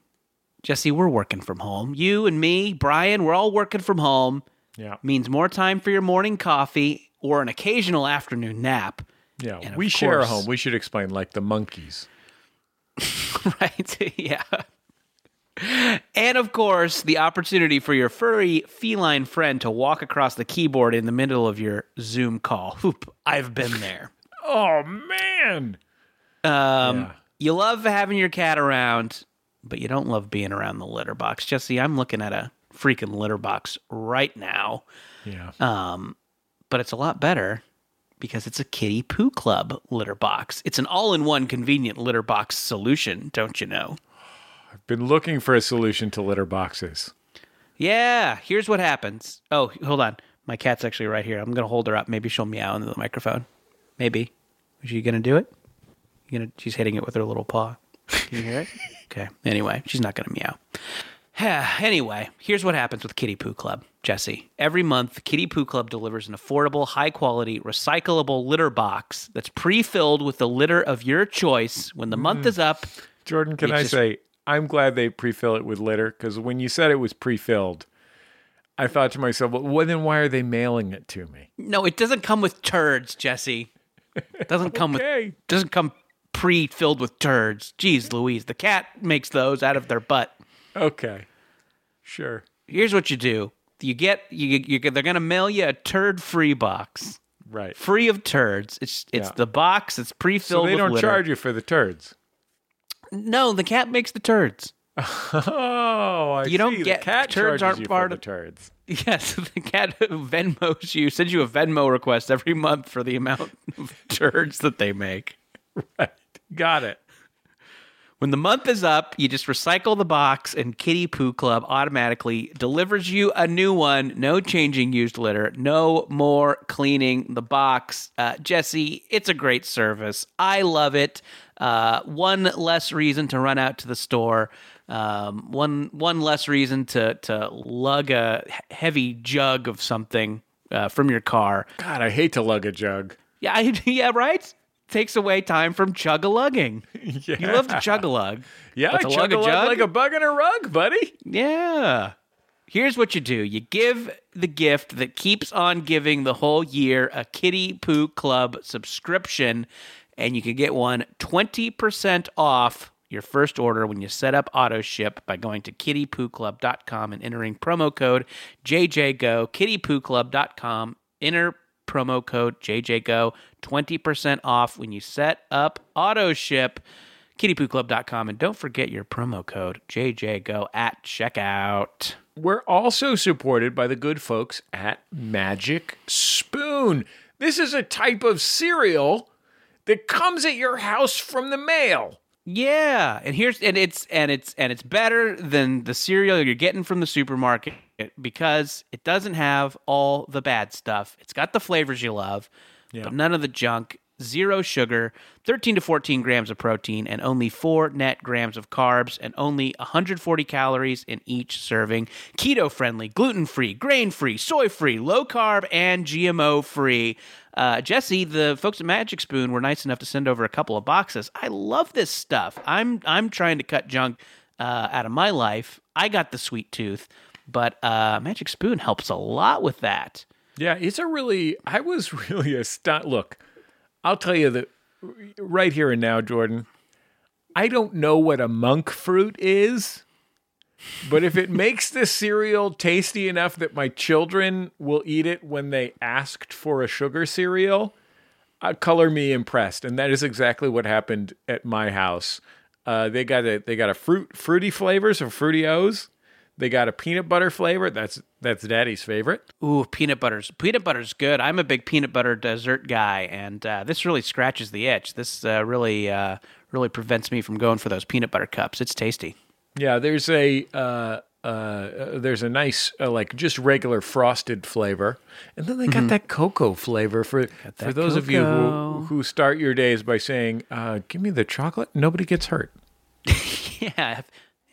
Jesse, we're working from home. You and me, Brian, we're all working from home. Yeah. Means more time for your morning coffee or an occasional afternoon nap. Yeah. We share a home. We should explain, like the monkeys. right? yeah. And of course, the opportunity for your furry feline friend to walk across the keyboard in the middle of your Zoom call. Oop, I've been there. Oh, man. Um, Yeah. You love having your cat around, but you don't love being around the litter box. Jesse, I'm looking at a freaking litter box right now, Yeah. um, but it's a lot better because it's a kitty poo club litter box. It's an all in one convenient litter box solution, don't you know? I've been looking for a solution to litter boxes. Yeah, here's what happens. Oh, hold on. My cat's actually right here. I'm going to hold her up. Maybe she'll meow into the microphone. Maybe. Is she going to do it? You gonna, she's hitting it with her little paw. Can you hear it? okay. Anyway, she's not going to meow. anyway, here's what happens with Kitty Poo Club, Jesse. Every month, Kitty Poo Club delivers an affordable, high quality, recyclable litter box that's pre filled with the litter of your choice. When the month mm. is up, Jordan, can I just- say, I'm glad they pre fill it with litter because when you said it was pre filled, I thought to myself, well, then why are they mailing it to me? no, it doesn't come with turds, Jesse. Doesn't come Okay. with doesn't come pre-filled with turds. Jeez Louise, the cat makes those out of their butt. Okay. Sure. Here's what you do. You get you, you they're going to mail you a turd-free box. Right. Free of turds. It's it's Yeah. the box. It's pre-filled so they don't litter. charge you for the turds. No, the cat makes the turds. Oh, I You don't see. get- the cat turds aren't part of- the turds. Yes, the cat Venmos you, sends you a Venmo request every month for the amount of turds that they make. Right. Got it. When the month is up, you just recycle the box, and Kitty Poo Club automatically delivers you a new one. No changing used litter, no more cleaning the box. Uh, Jesse, it's a great service. I love it. Uh, one less reason to run out to the store. Um, one one less reason to to lug a heavy jug of something uh, from your car. God, I hate to lug a jug. Yeah, I, yeah, right. Takes away time from chug a lugging. Yeah. You love to chug a lug. Yeah, I chug a lug like a bug in a rug, buddy. Yeah. Here's what you do you give the gift that keeps on giving the whole year a Kitty Poo Club subscription, and you can get one 20% off your first order when you set up auto ship by going to kittypooclub.com and entering promo code JJGO. Kittypooclub.com, enter promo code JJGO, 20% off when you set up auto ship kittypooclub.com and don't forget your promo code JJGO at checkout. We're also supported by the good folks at Magic Spoon. This is a type of cereal that comes at your house from the mail. Yeah, and here's and it's and it's and it's better than the cereal you're getting from the supermarket because it doesn't have all the bad stuff. It's got the flavors you love, but none of the junk. Zero sugar, 13 to 14 grams of protein, and only 4 net grams of carbs, and only 140 calories in each serving. Keto friendly, gluten free, grain free, soy free, low carb, and GMO free. Uh, Jesse, the folks at Magic Spoon were nice enough to send over a couple of boxes. I love this stuff. I'm I'm trying to cut junk uh, out of my life. I got the sweet tooth, but uh, Magic Spoon helps a lot with that. Yeah, it's a really, I was really a astonished. Look, I'll tell you that right here and now, Jordan, I don't know what a monk fruit is, but if it makes the cereal tasty enough that my children will eat it when they asked for a sugar cereal, uh, color me impressed. And that is exactly what happened at my house. Uh, they got a they got a fruit fruity flavors of fruity O's. They got a peanut butter flavor. That's that's Daddy's favorite. Ooh, peanut butter's peanut butter's good. I'm a big peanut butter dessert guy, and uh, this really scratches the itch. This uh, really uh, really prevents me from going for those peanut butter cups. It's tasty. Yeah, there's a uh, uh, uh, there's a nice uh, like just regular frosted flavor, and then they got that cocoa flavor for for those of you who who start your days by saying, uh, "Give me the chocolate." Nobody gets hurt. Yeah,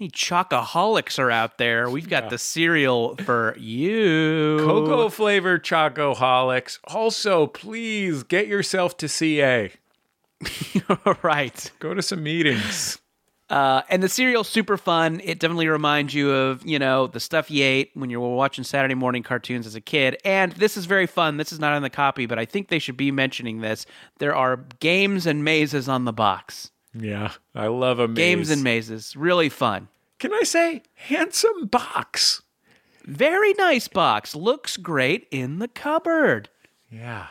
any chocoholics are out there, we've got the cereal for you. Cocoa flavor chocoholics. Also, please get yourself to CA. right. Go to some meetings. Uh, and the cereal's super fun. It definitely reminds you of, you know, the stuff you ate when you were watching Saturday morning cartoons as a kid. And this is very fun. This is not on the copy, but I think they should be mentioning this. There are games and mazes on the box. Yeah, I love a maze. Games and mazes. Really fun. Can I say handsome box? Very nice box. Looks great in the cupboard. Yeah.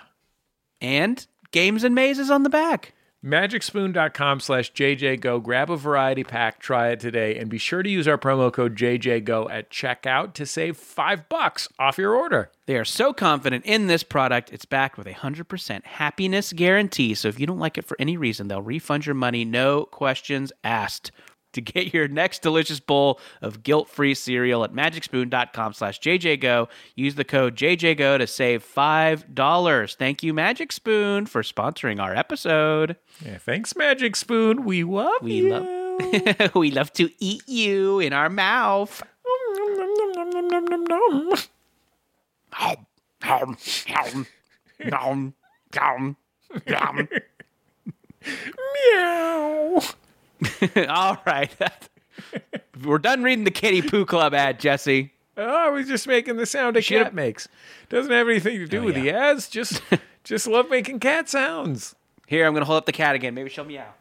And games and mazes on the back. MagicSpoon.com slash JJGo. Grab a variety pack, try it today, and be sure to use our promo code JJGo at checkout to save five bucks off your order. They are so confident in this product, it's backed with a 100% happiness guarantee. So if you don't like it for any reason, they'll refund your money, no questions asked. To get your next delicious bowl of guilt-free cereal at magicspoon.com slash jjgo, use the code jjgo to save $5. Thank you, Magic Spoon, for sponsoring our episode. Yeah, thanks, Magic Spoon. We love We you. love we love to eat you in our mouth. Meow. All right. We're done reading the Kitty Poo Club ad, Jesse. Oh, I was just making the sound a Should've- cat makes. Doesn't have anything to do Oh, with the ads. Just, just love making cat sounds. Here, I'm gonna hold up the cat again. Maybe she'll meow.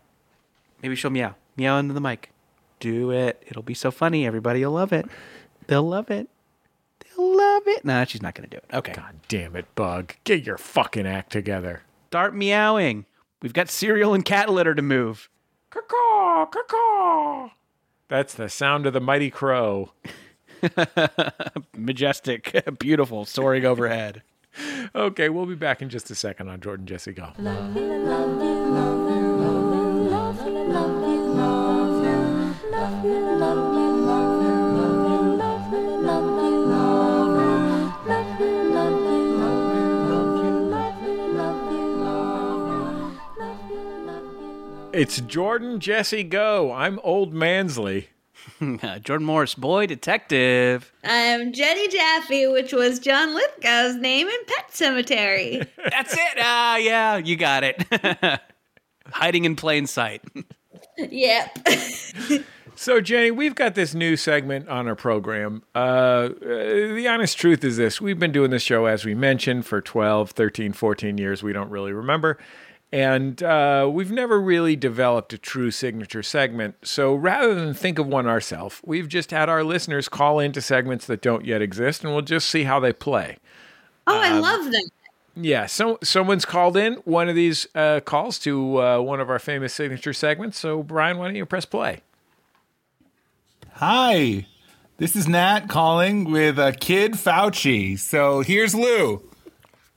Maybe she'll meow. Meow into the mic. Do it. It'll be so funny. Everybody will love it. They'll love it. They'll love it. Nah, she's not gonna do it. Okay. God damn it, Bug. Get your fucking act together. Start meowing. We've got cereal and cat litter to move. Caw, caw. That's the sound of the mighty crow. Majestic, beautiful, soaring overhead. Okay, we'll be back in just a second on Jordan Jesse Go. It's Jordan Jesse Go. I'm Old Mansley. Uh, Jordan Morris, boy detective. I'm Jenny Jaffe, which was John Lithgow's name in Pet Sematary. That's it. Ah, yeah, you got it. Hiding in plain sight. yep. So, Jenny, we've got this new segment on our program. Uh, uh, the honest truth is this we've been doing this show, as we mentioned, for 12, 13, 14 years. We don't really remember. And uh, we've never really developed a true signature segment. So rather than think of one ourselves, we've just had our listeners call into segments that don't yet exist, and we'll just see how they play. Oh, Um, I love that. Yeah, so someone's called in one of these uh, calls to uh, one of our famous signature segments. So, Brian, why don't you press play? Hi, this is Nat calling with uh, Kid Fauci. So here's Lou.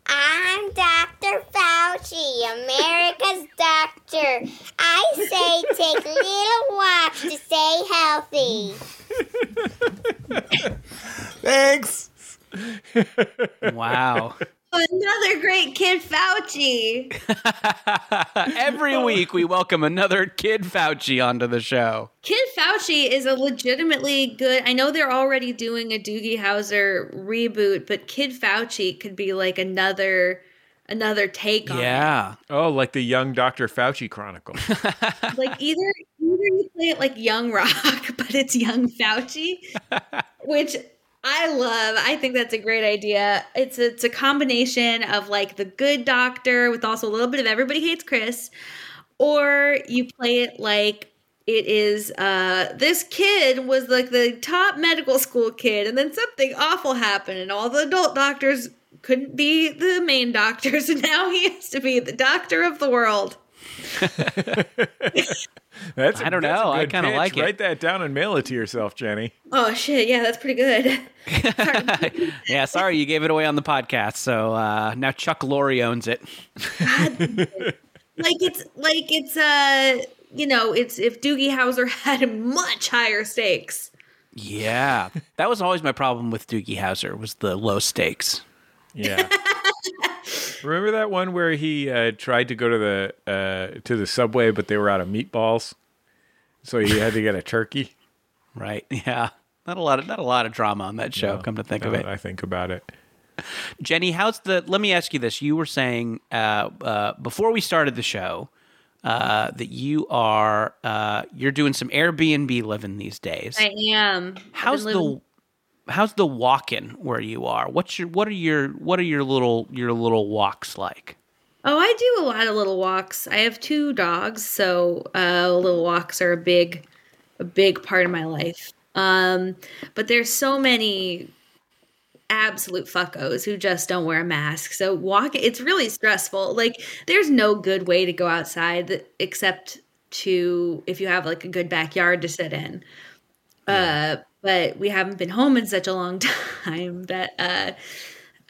I'm Dr. Fauci, America's doctor. I say take little walks to stay healthy. Thanks. Wow. Another great kid Fauci. Every week we welcome another Kid Fauci onto the show. Kid Fauci is a legitimately good. I know they're already doing a Doogie Howser reboot, but Kid Fauci could be like another another take on it. Yeah. Oh, like the young Dr. Fauci Chronicle. Like either either you play it like Young Rock, but it's Young Fauci, which I love. I think that's a great idea. It's a, it's a combination of like the good doctor with also a little bit of everybody hates Chris, or you play it like it is uh this kid was like the top medical school kid and then something awful happened and all the adult doctors couldn't be the main doctors and now he has to be the doctor of the world That's I don't that's know. I kinda like it. Write that down and mail it to yourself, Jenny. oh shit yeah that's pretty good Yeah, sorry you gave it away on the podcast. So uh, now Chuck Lorre owns it. like it's like it's uh you know it's if Doogie Howser had much higher stakes. Yeah. That was always my problem with Doogie Howser was the low stakes. Yeah. Remember that one where he uh, tried to go to the uh, to the subway, but they were out of meatballs, so he had to get a turkey. Right. Yeah. Not a lot of not a lot of drama on that show, come to think of it. I think about it. Jenny, how's the? Let me ask you this: You were saying uh, uh, before we started the show uh, that you are uh, you're doing some Airbnb living these days. I am. I've how's been living- the how's the walk-in where you are? What's your what are your what are your little your little walks like? Oh, I do a lot of little walks. I have two dogs, so uh, little walks are a big, a big part of my life. Um, but there's so many absolute fuckos who just don't wear a mask. So walk, it's really stressful. Like there's no good way to go outside except to if you have like a good backyard to sit in. Uh, but we haven't been home in such a long time that uh,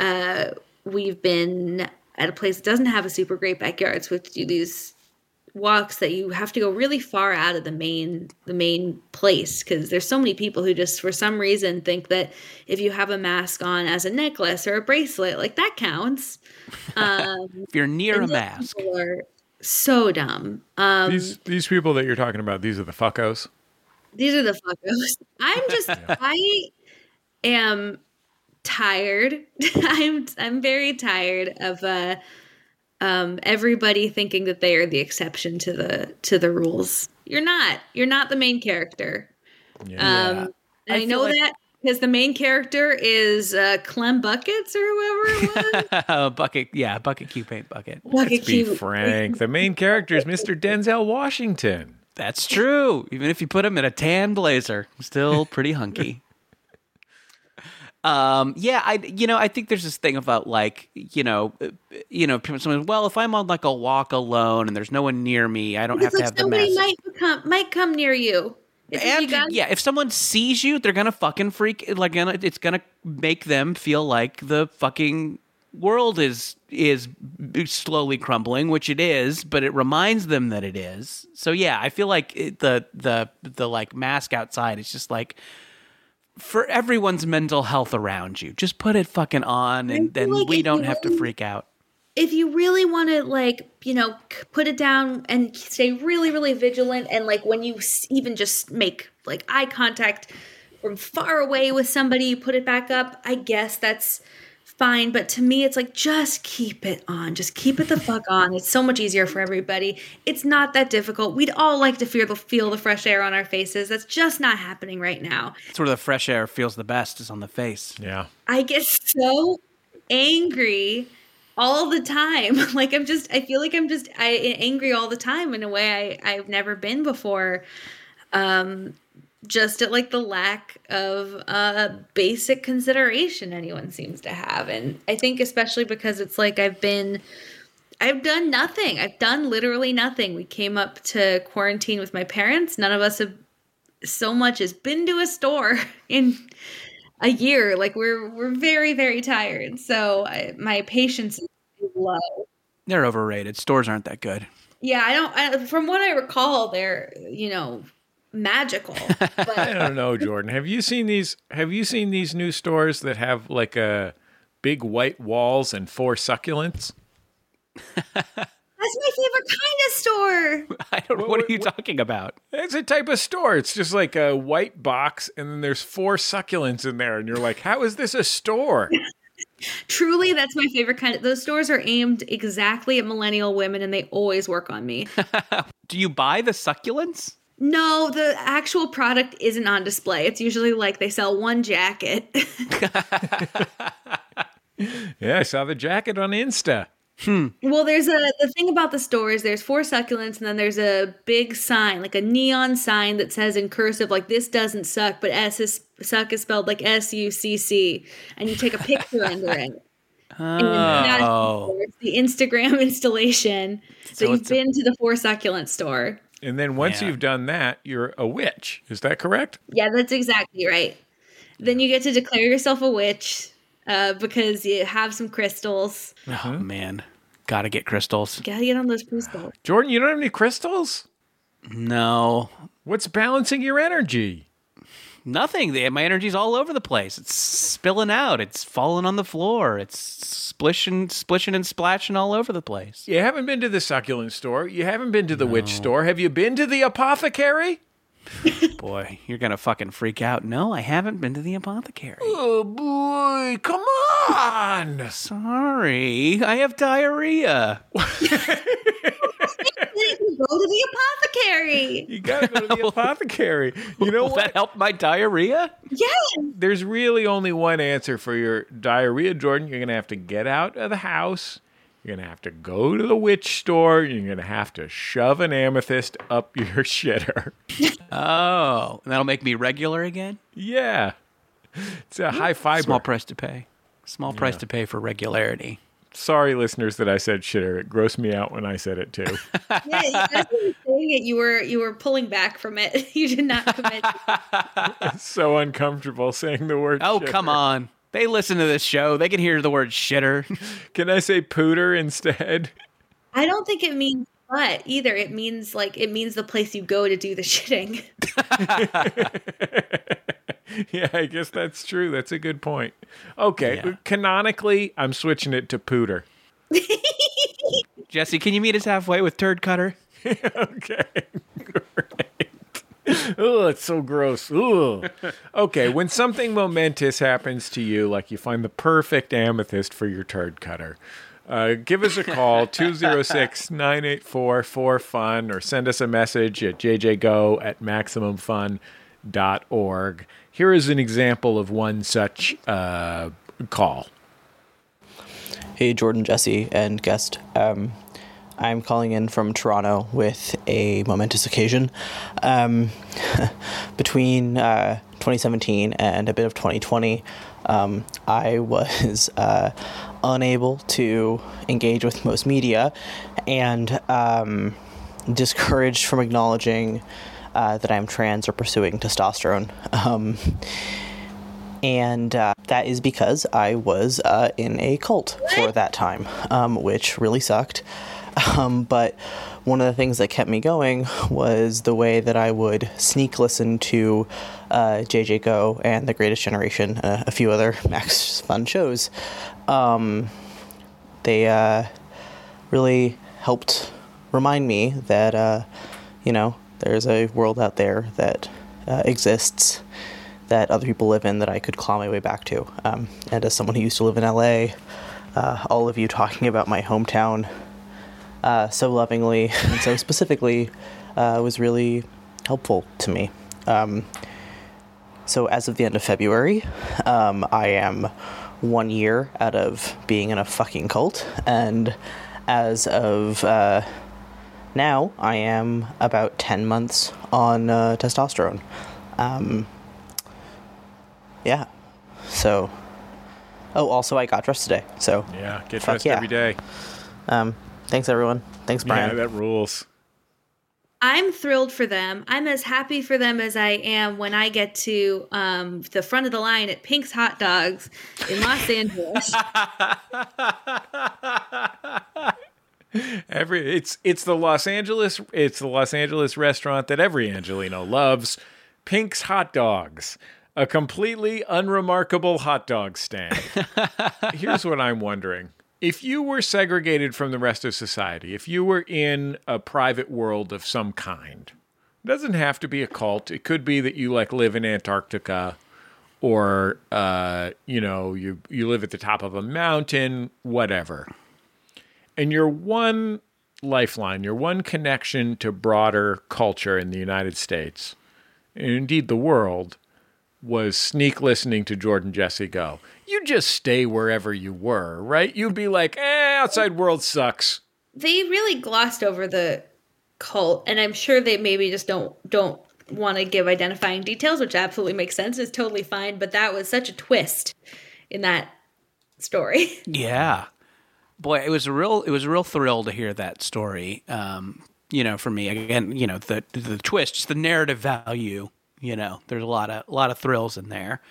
uh, we've been at a place that doesn't have a super great backyard. So we have to do these walks that you have to go really far out of the main the main place because there's so many people who just for some reason think that if you have a mask on as a necklace or a bracelet like that counts um If you're near a mask, are so dumb um These these people that you're talking about, these are the fuckos. These are the fuckos i'm just i am tired i'm i'm very tired of uh um everybody thinking that they are the exception to the to the rules you're not you're not the main character Yeah. um I i, know like- that because the main character is uh, Clem Buckets or whoever it was. Uh, bucket, yeah, bucket Q paint bucket. Bucket Let's be frank. The main character is Mr. Denzel Washington. That's true. Even if you put him in a tan blazer, still pretty hunky. Um, yeah, I, you know, I think there's this thing about like, you know, uh, you know, someone, well, if I'm on like a walk alone and there's no one near me, I don't It's have to like have the somebody mask. might come might come near you. It's And you yeah, if someone sees you, they're gonna fucking freak. Like, it's gonna make them feel like the fucking world is is slowly crumbling, which it is. But it reminds them that it is. So yeah, I feel like it, the the the like mask outside is just like for everyone's mental health around you. Just put it fucking on, and then like we don't have to freak out. if you really want to like you know put it down and stay really really vigilant and like when you even just make like eye contact from far away with somebody you put it back up i guess that's fine but to me it's like just keep it on just keep it the fuck on it's so much easier for everybody it's not that difficult we'd all like to feel the feel the fresh air on our faces that's just not happening right now It's where the fresh air feels the best is on the face. Yeah. I get so angry all the time. Like I'm just I feel like I'm just I angry all the time in a way I I've never been before. Um just at like the lack of uh basic consideration anyone seems to have and I think especially because it's like I've been I've done nothing. I've done literally nothing. We came up to quarantine with my parents. None of us have so much as been to a store in a year. Like we're we're very very tired. So I, my patience is low. They're overrated. Stores aren't that good. Yeah, I don't. I, from what I recall, they're you know magical. I don't know, Jordan. Have you seen these have you seen these new stores that have like a big white walls and four succulents? that's my favorite kind of store. I don't. What, what- are you what- talking about? It's a type of store. It's just like a white box and then there's four succulents in there and you're like, "How is this a store?" Truly, that's my favorite kind of. Those stores are aimed exactly at millennial women, and they always work on me. Do you buy the succulents? No, the actual product isn't on display. It's usually like they sell one jacket. Yeah, I saw the jacket on Insta. Hmm. Well, there's a the thing about the store is there's four succulents and then there's a big sign, like a neon sign that says in cursive like this doesn't suck, but S is suck is spelled like S U C C, and you take a picture under it. And oh. that's Oh, the Instagram installation that So you've it's a- been to the four succulent store. And then once Yeah. you've done that, you're a witch. Is that correct? Yeah, that's exactly right. Then you get to declare yourself a witch uh, because you have some crystals. oh man, gotta get crystals. Gotta get on those crystals. Jordan, you don't have any crystals? No, What's balancing your energy? Nothing. My energy's all over the place. It's spilling out. It's falling on the floor. It's splishing, splishing, and splashing all over the place. You haven't been to the succulent store. You haven't been to the witch store. Have you been to the apothecary? Boy, you're gonna fucking freak out. No, I haven't been to the apothecary. Oh boy, come on. Sorry, I have diarrhea. Go to the apothecary. You gotta go to the apothecary. You know Will what? that help my diarrhea? Yes. There's really only one answer for your diarrhea, Jordan. You're gonna have to get out of the house. You're gonna have to go to the witch store. You're gonna have to shove an amethyst up your shitter. Oh, and that'll make me regular again. yeah, it's a high fiber. Small price to pay. Small price to pay for regularity. Sorry, listeners, that I said shitter. It grossed me out when I said it too. Yeah, as you were saying it, you were you were pulling back from it. You did not commit. it's so uncomfortable saying the word. Oh, shitter. come on. They listen to this show. They can hear the word shitter. Can I say pooter instead? I don't think it means butt either. It means like it means the place you go to do the shitting. yeah, I guess that's true. That's a good point. Okay, Yeah. canonically, I'm switching it to pooter. Jesse, can you meet us halfway with Turd Cutter? Okay, great. Oh, it's so gross. Ugh. Okay, when something momentous happens to you, like you find the perfect amethyst for your turd cutter, uh, give us a call, 206 984 4FUN, or send us a message at jjgo at maximumfun.org. Here is an example of one such uh, call. Hey, Jordan, Jesse, and guest. Um, I'm calling in from Toronto with a momentous occasion. Um, between uh, 2017 and a bit of 2020, um, I was uh, unable to engage with most media and um, discouraged from acknowledging uh, that I'm trans or pursuing testosterone. Um, and uh, that is because I was uh, in a cult for that time, um, which really sucked. Um, but one of the things that kept me going was the way that I would sneak listen to uh, JJ Go and The Greatest Generation, uh, a few other Max Fun shows. Um, they uh, really helped remind me that, uh, you know, there's a world out there that uh, exists that other people live in that I could claw my way back to. Um, and as someone who used to live in LA, uh, all of you talking about my hometown uh, so lovingly and so specifically uh, was really helpful to me. Um, so as of the end of February, um, I am one year out of being in a fucking cult, and as of uh, now, I am about 10 months on uh, testosterone. Um, yeah. So. Oh, also, I got dressed today. So. Yeah, get dressed yeah. every day. Um, thanks, everyone. Thanks, Brian. Yeah, Brian. that rules. I'm thrilled for them. I'm as happy for them as I am when I get to um, the front of the line at Pink's Hot Dogs in Los Angeles. Every it's it's the Los Angeles it's the Los Angeles restaurant that every Angeleno loves. Pink's Hot Dogs, a completely unremarkable hot dog stand. Here's what I'm wondering. If you were segregated from the rest of society, if you were in a private world of some kind, it doesn't have to be a cult. It could be that you like live in Antarctica or uh, you know, you you live at the top of a mountain, whatever and your one lifeline, your one connection to broader culture in the United States, and indeed the world, was sneak listening to Jordan Jesse Go. You just stay wherever you were, right? You'd be like, eh, outside world sucks. they really glossed over the cult, and I'm sure they maybe just don't don't want to give identifying details, which absolutely makes sense. It's totally fine, but that was such a twist in that story. Yeah. Boy, it was a real it was a real thrill to hear that story. Um, you know, for me again, you know, the the twist, the narrative value, you know, there's a lot of a lot of thrills in there.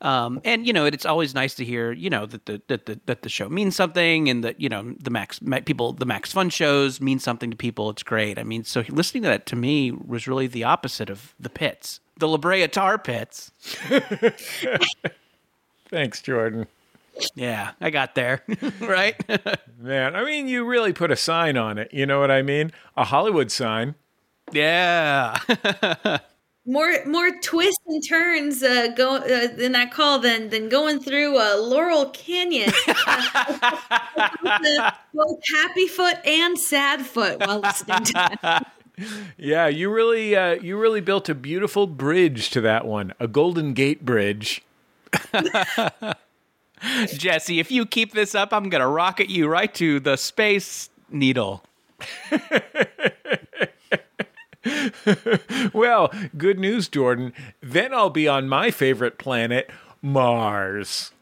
Um, and you know, it's always nice to hear, you know, that the that the that the show means something, and that you know the Max people the Max Fun shows mean something to people. It's great. I mean, so listening to that to me was really the opposite of the pits, the La Brea Tar Pits. Thanks, Jordan. Yeah, I got there, right? Man, I mean, you really put a sign on it. You know what I mean? A Hollywood sign. yeah. More more twists and turns uh, go uh, in that call than than going through uh, Laurel Canyon. Both happy foot and sad foot while listening to that. Yeah, you really, uh, you really built a beautiful bridge to that one, a Golden Gate Bridge. Jesse, if you keep this up, I'm going to rocket you right to the space needle. Well, good news, Jordan. Then I'll be on my favorite planet, Mars.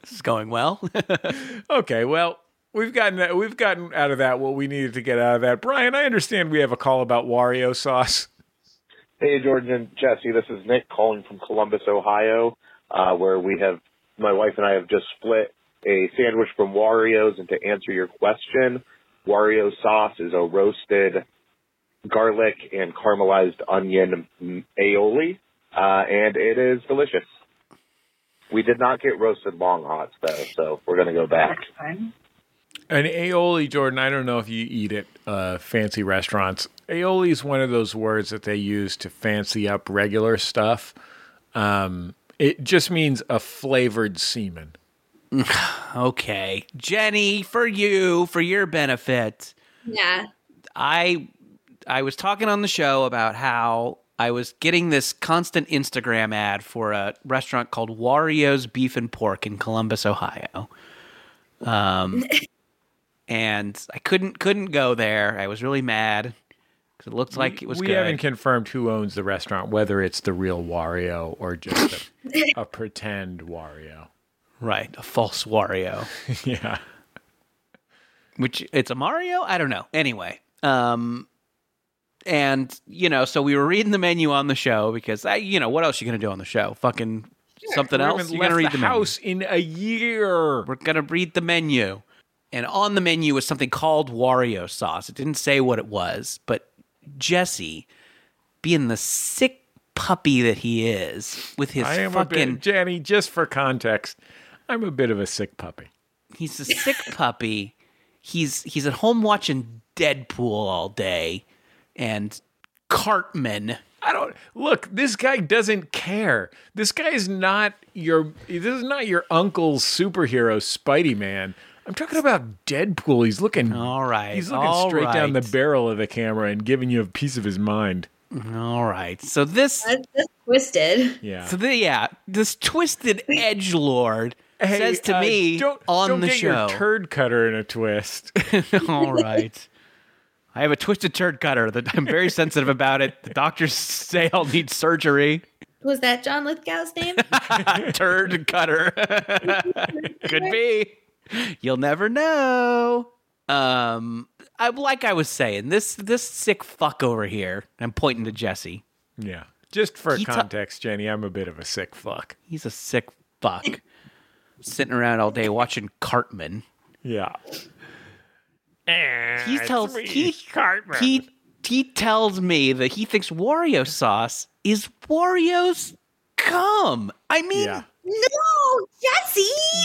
This is going well. Okay, well, we've gotten we've gotten out of that what we needed to get out of that. Brian, I understand we have a call about Wario sauce. Hey, Jordan and Jesse, this is Nick calling from Columbus, Ohio, uh, where we have, my wife and I have just split a sandwich from Wario's. And to answer your question, Wario sauce is a roasted garlic and caramelized onion aioli, uh, and it is delicious. We did not get roasted long hots though, so we're gonna go back. An aioli, Jordan, I don't know if you eat at uh, fancy restaurants. Aioli is one of those words that they use to fancy up regular stuff. Um, it just means a flavored semen. okay. Jenny, for you, for your benefit, Yeah. I I was talking on the show about how I was getting this constant Instagram ad for a restaurant called Wario's Beef and Pork in Columbus, Ohio. Um, and I couldn't couldn't go there. I was really mad because it looked like it was we good. haven't confirmed who owns the restaurant, whether it's the real Wario or just a, a pretend Wario. Right, a false Wario. Yeah. which it's a Mario. I don't know. Anyway, um, and you know, so we were reading the menu on the show because I, you know, what else are you gonna do on the show? Fucking something else. You're gonna read the, the, menu. house in a year. We're gonna read the menu, and on the menu was something called Wario sauce. It didn't say what it was, but Jesse, being the sick puppy that he is, with his I am a fucking bit, Jenny. Just for context, I'm a bit of a sick puppy. he's a sick puppy. He's he's at home watching Deadpool all day, and Cartman. I don't look. This guy doesn't care. This guy is not your. This is not your uncle's superhero, Spidey Man. I'm talking about Deadpool. He's looking. All right, He's looking all straight down the barrel of the camera and giving you a piece of his mind. All right, so this, That's, that's twisted. Yeah. so the, yeah, this twisted edge lord says to uh, me don't, on don't the get show. your turd cutter in a twist. all right. I have a twisted turd cutter that I'm very sensitive about it. The doctors say I'll need surgery. Was that John Lithgow's name? turd cutter. Could be. You'll never know. Um, I, like I was saying, this this sick fuck over here. I'm pointing to Jesse. yeah. Just for He ta- context, Jenny, I'm a bit of a sick fuck. He's a sick fuck. Sitting around all day watching Cartman. Yeah. He tells he, he he tells me that he thinks Wario sauce is Wario's cum. I mean, Yeah. no, Jesse.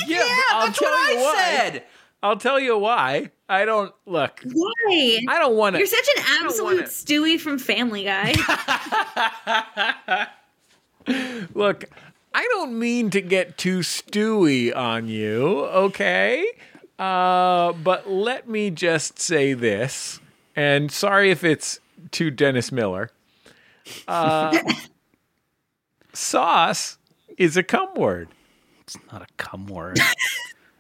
Yeah, but I'll that's what I why. said. I'll tell you why. I don't look. Why? I don't want to. You're such an absolute Stewie from Family Guy. Look, I don't mean to get too stewy on you, okay? Uh, but let me just say this, and sorry if it's too Dennis Miller. Uh, sauce is a cum word. It's not a cum word.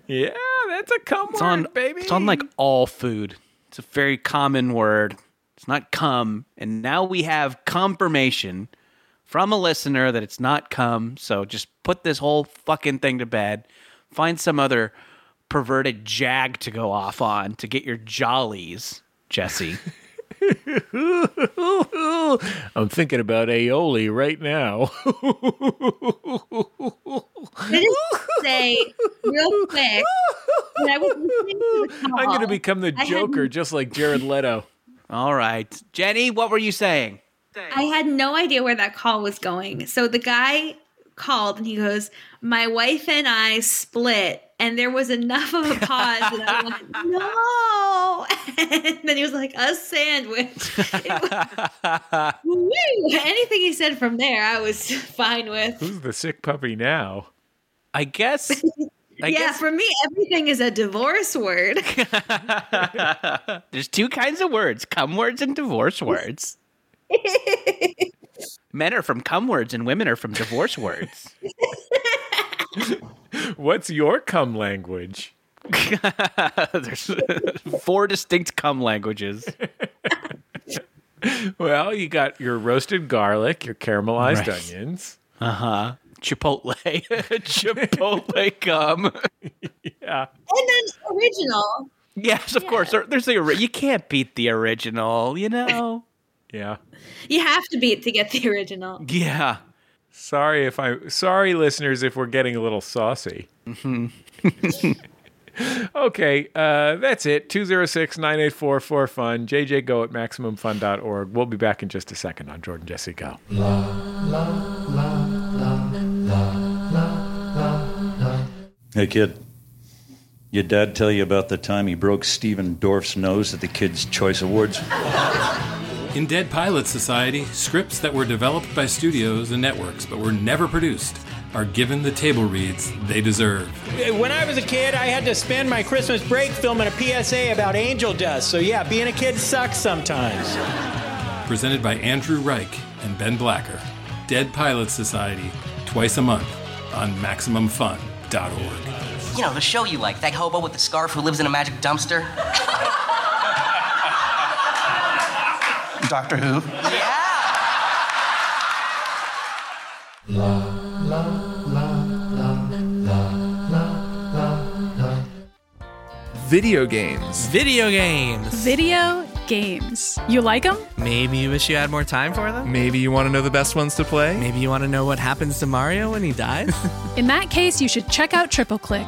Yeah, that's a cum It's word, on baby. It's on like all food. It's a very common word. It's not cum, and now we have confirmation from a listener that it's not come. So just put this whole fucking thing to bed. Find some other perverted jag to go off on to get your jollies, Jesse. I'm thinking about aioli right now. say real quick. I was to call, I'm going to become the I had- Joker, just like Jared Leto. all right, Jenny, what were you saying? I had no idea where that call was going. So the guy called and he goes, "My wife and I split." And there was enough of a pause that I went, "No!" And then he was like, "A sandwich." Woo! Anything he said from there, I was fine with. Who's the sick puppy now? I guess. I yeah, guess for me, everything is a divorce word. There's two kinds of words come words and divorce words. Men are from cum words and women are from divorce words. What's your cum language? There's four distinct cum languages. Well, you got your roasted garlic, your caramelized Right. onions. Uh huh. Chipotle. Chipotle cum. Yeah. And then original. Yes, of course. There's the ori- you can't beat the original, you know. Yeah. You have to beat to get the original. Yeah. Sorry if I sorry listeners if we're getting a little saucy. okay, uh, that's it. 206-9844 fun. JJ go at maximumfun.org. We'll be back in just a second on Jordan Jesse Go. Hey, kid. Your dad tell you about the time he broke Stephen Dorff's nose at the Kids' Choice Awards? In Dead Pilot Society, scripts that were developed by studios and networks but were never produced are given the table reads they deserve. When I was a kid, I had to spend my Christmas break filming a PSA about angel dust. So, yeah, being a kid sucks sometimes. presented by Andrew Reich and Ben Blacker. Dead Pilot Society, twice a month on MaximumFun.org. You know, the show you like, that hobo with the scarf who lives in a magic dumpster. Doctor Who? Yeah. Video games. Video games. Video games. You like them? Maybe you wish you had more time for them? Maybe you want to know the best ones to play? Maybe you want to know what happens to Mario when he dies? In that case, you should check out Triple Click.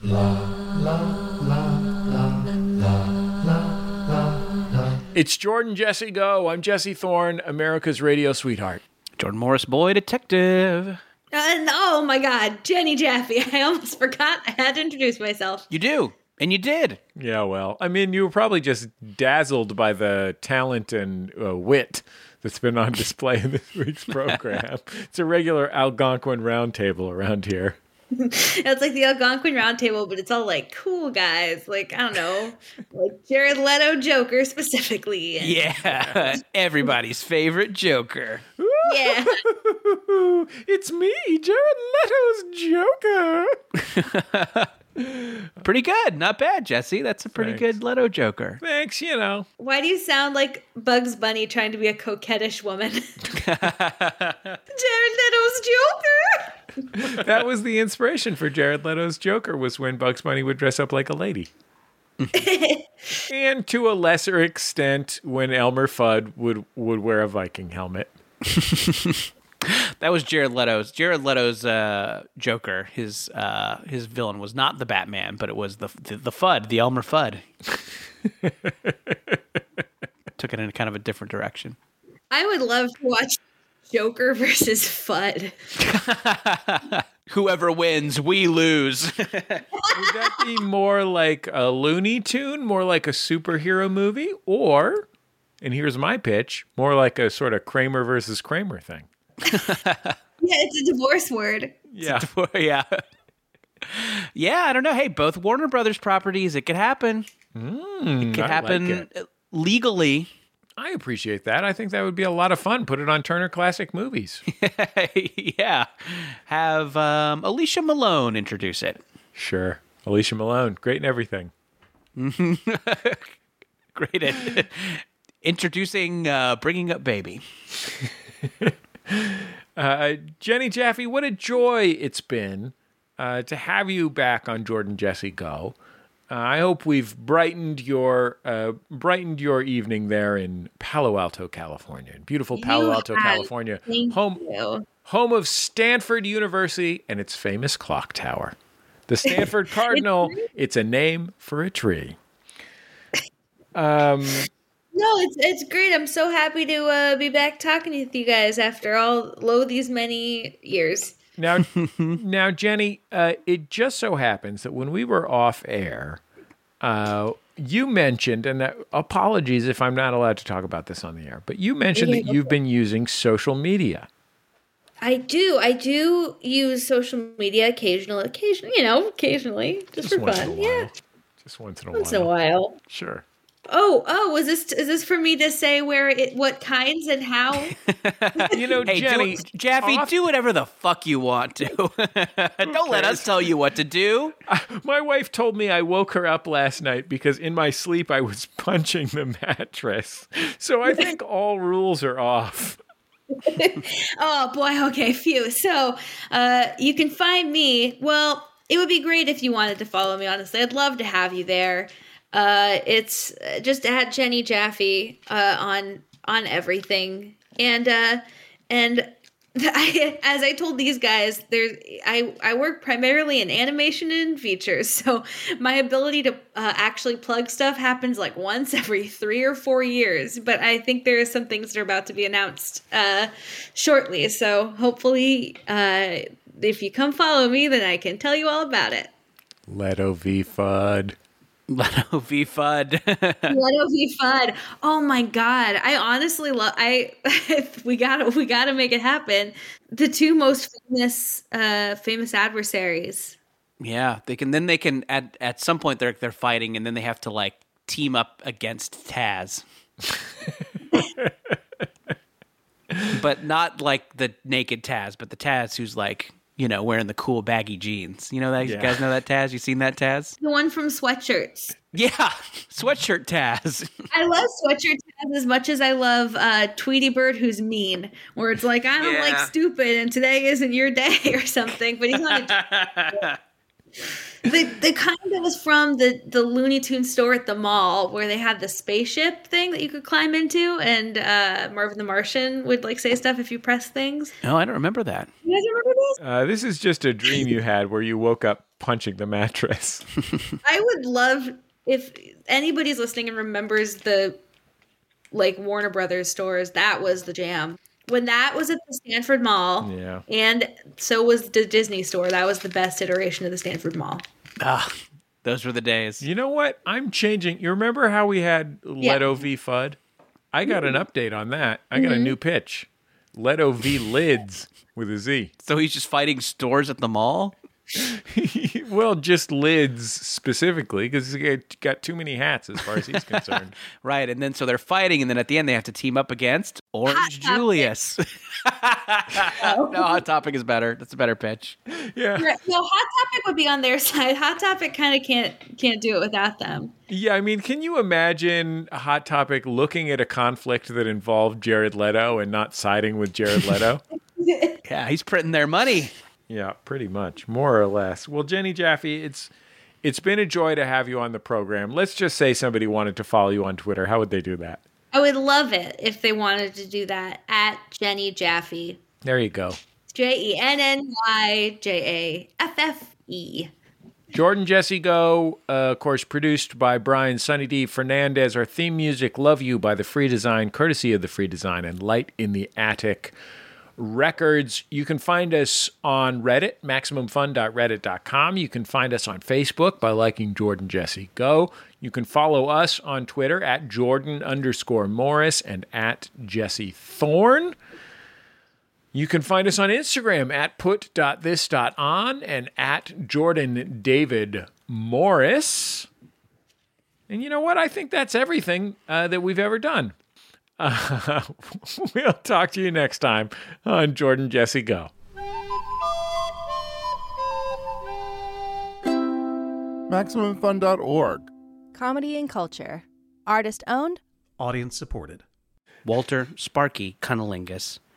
It's Jordan Jesse Go. I'm Jesse Thorne, America's radio sweetheart. Jordan Morris, boy detective. And oh my God, Jenny Jaffe. I almost forgot I had to introduce myself. You do, and you did. Yeah, well, I mean, you were probably just dazzled by the talent and uh, wit that's been on display in this week's program. it's a regular Algonquin roundtable around here. it's like the Algonquin Roundtable, but it's all like cool guys. Like I don't know, like Jared Leto Joker specifically. and- Yeah, everybody's favorite Joker. yeah. it's me, Jared Leto's Joker. Pretty good, not bad, Jesse. That's a pretty Thanks. good Leto Joker. Thanks, you know. Why do you sound like Bugs Bunny trying to be a coquettish woman? Jared Leto's Joker. That was the inspiration for Jared Leto's Joker was when Bugs Bunny would dress up like a lady. and to a lesser extent when Elmer Fudd would would wear a Viking helmet. That was Jared Leto's. Jared Leto's uh, Joker. His uh, his villain was not the Batman, but it was the the, the Fudd, the Elmer Fudd. Took it in kind of a different direction. I would love to watch Joker versus Fudd. Whoever wins, we lose. Would that be more like a Looney Tune, more like a superhero movie, or, and here's my pitch, more like a sort of Kramer versus Kramer thing? Yeah, it's a divorce word. Yeah. yeah. Yeah, I don't know. Hey, both Warner Brothers properties, it could happen. Hmm, it could I like happen it. legally. I appreciate that. I think that would be a lot of fun. Put it on Turner Classic Movies. yeah. Have um, Alicia Malone introduce it. Sure. Alicia Malone, great in everything. Great at introducing uh, Bringing Up Baby. Uh, Jenny Jaffe, what a joy it's been uh, to have you back on Jordan Jesse Go. Uh, I hope we've brightened your uh, brightened your evening there in Palo Alto, California. In beautiful Palo Alto. California, home you. home of Stanford University and its famous clock tower. The Stanford Cardinal, it's a name for a tree. Um, No, it's it's great. I'm so happy to uh, be back talking with you guys after all lo these many years. Now, now, Jenny, uh, it just so happens that when we were off air, uh, you mentioned, and uh, apologies if I'm not allowed to talk about this on the air, but you mentioned that you've been using social media. I do. I do use social media occasionally. Occasionally, you know, occasionally, just, for once in a fun. Yeah, Just once in a once while. Once in a while. Sure. Oh, oh, is this is this for me to say where it, what kinds and how? You know, Hey, Jenny, do, Jaffe, do whatever the fuck you want to. Don't let us tell you what to do. My wife told me I woke her up last night because in my sleep I was punching the mattress. So I think all rules are off. oh boy, okay, phew. So, uh, you can find me. Well, it would be great if you wanted to follow me. Honestly, I'd love to have you there. Uh, it's uh, just at Jenny Jaffe uh, on on everything, and uh, and I, as I told these guys, there's I I work primarily in animation and features, so my ability to uh, actually plug stuff happens like once every three or four years. But I think there are some things that are about to be announced uh, shortly, so hopefully, uh, if you come follow me, then I can tell you all about it. Leto V Fudd. Leto V Fudd. Leto V Fudd. Oh my god! I honestly love. I we gotta we gotta make it happen. The two most famous uh famous adversaries. Yeah, they can. Then they can at at some point they're they're fighting, and then they have to like team up against Taz. but not like the naked Taz, but the Taz who's like you know wearing the cool baggy jeans. You know that you guys know that Taz. You seen that Taz? The one from sweatshirts. Yeah, sweatshirt Taz. I love sweatshirt Taz as much as I love uh, Tweety Bird, who's mean, where it's like I don't like stupid, and today isn't your day or something. But he's on a the the kind that was from the the Looney Tune store at the mall where they had the spaceship thing that you could climb into, and uh, Marvin the Martian would like say stuff if you press things. No, I don't remember that. You guys remember this? Uh, this is just a dream you had where you woke up punching the mattress. I would love if anybody's listening and remembers the like Warner Brothers stores. That was the jam. When that was at the Stanford Mall, yeah. and so was the Disney store. That was the best iteration of the Stanford Mall. Ah, those were the days. You know what? I'm changing. You remember how we had Leto V Fudd? I got an update on that. I got a Mhm. new pitch. Leto V Lids with a Z. So he's just fighting stores at the mall. well, just lids specifically because he's got too many hats as far as he's concerned. right, and then so they're fighting, and then at the end they have to team up against Orange Julius. no, Hot Topic is better. That's a better pitch. Yeah. No, Hot Topic would be on their side. Hot Topic kind of can't can't do it without them. Yeah, I mean, can you imagine a Hot Topic looking at a conflict that involved Jared Leto and not siding with Jared Leto? yeah, he's printing their money. Yeah, pretty much, more or less. Well, Jenny Jaffe, it's it's been a joy to have you on the program. Let's just say somebody wanted to follow you on Twitter. How would they do that? I would love it if they wanted to do that at Jenny Jaffe. There you go. J E N N Y J A F F E. Jordan Jesse Go, uh, of course, produced by Brian Sunny D. Fernandez. Our theme music, Love You by The Free Design, courtesy of The Free Design and Light in the Attic Records. You can find us on Reddit, MaximumFun.reddit.com. You can find us on Facebook by liking Jordan Jesse Go. You can follow us on Twitter at Jordan underscore Morris and at Jesse Thorne. You can find us on Instagram at put.this.on and at Jordan David Morris. And you know what? I think that's everything uh, that we've ever done. Uh, we'll talk to you next time on Jordan Jesse Go. MaximumFun.org. Comedy and culture. Artist owned. Audience supported. Walter Sparky Cunnilingus.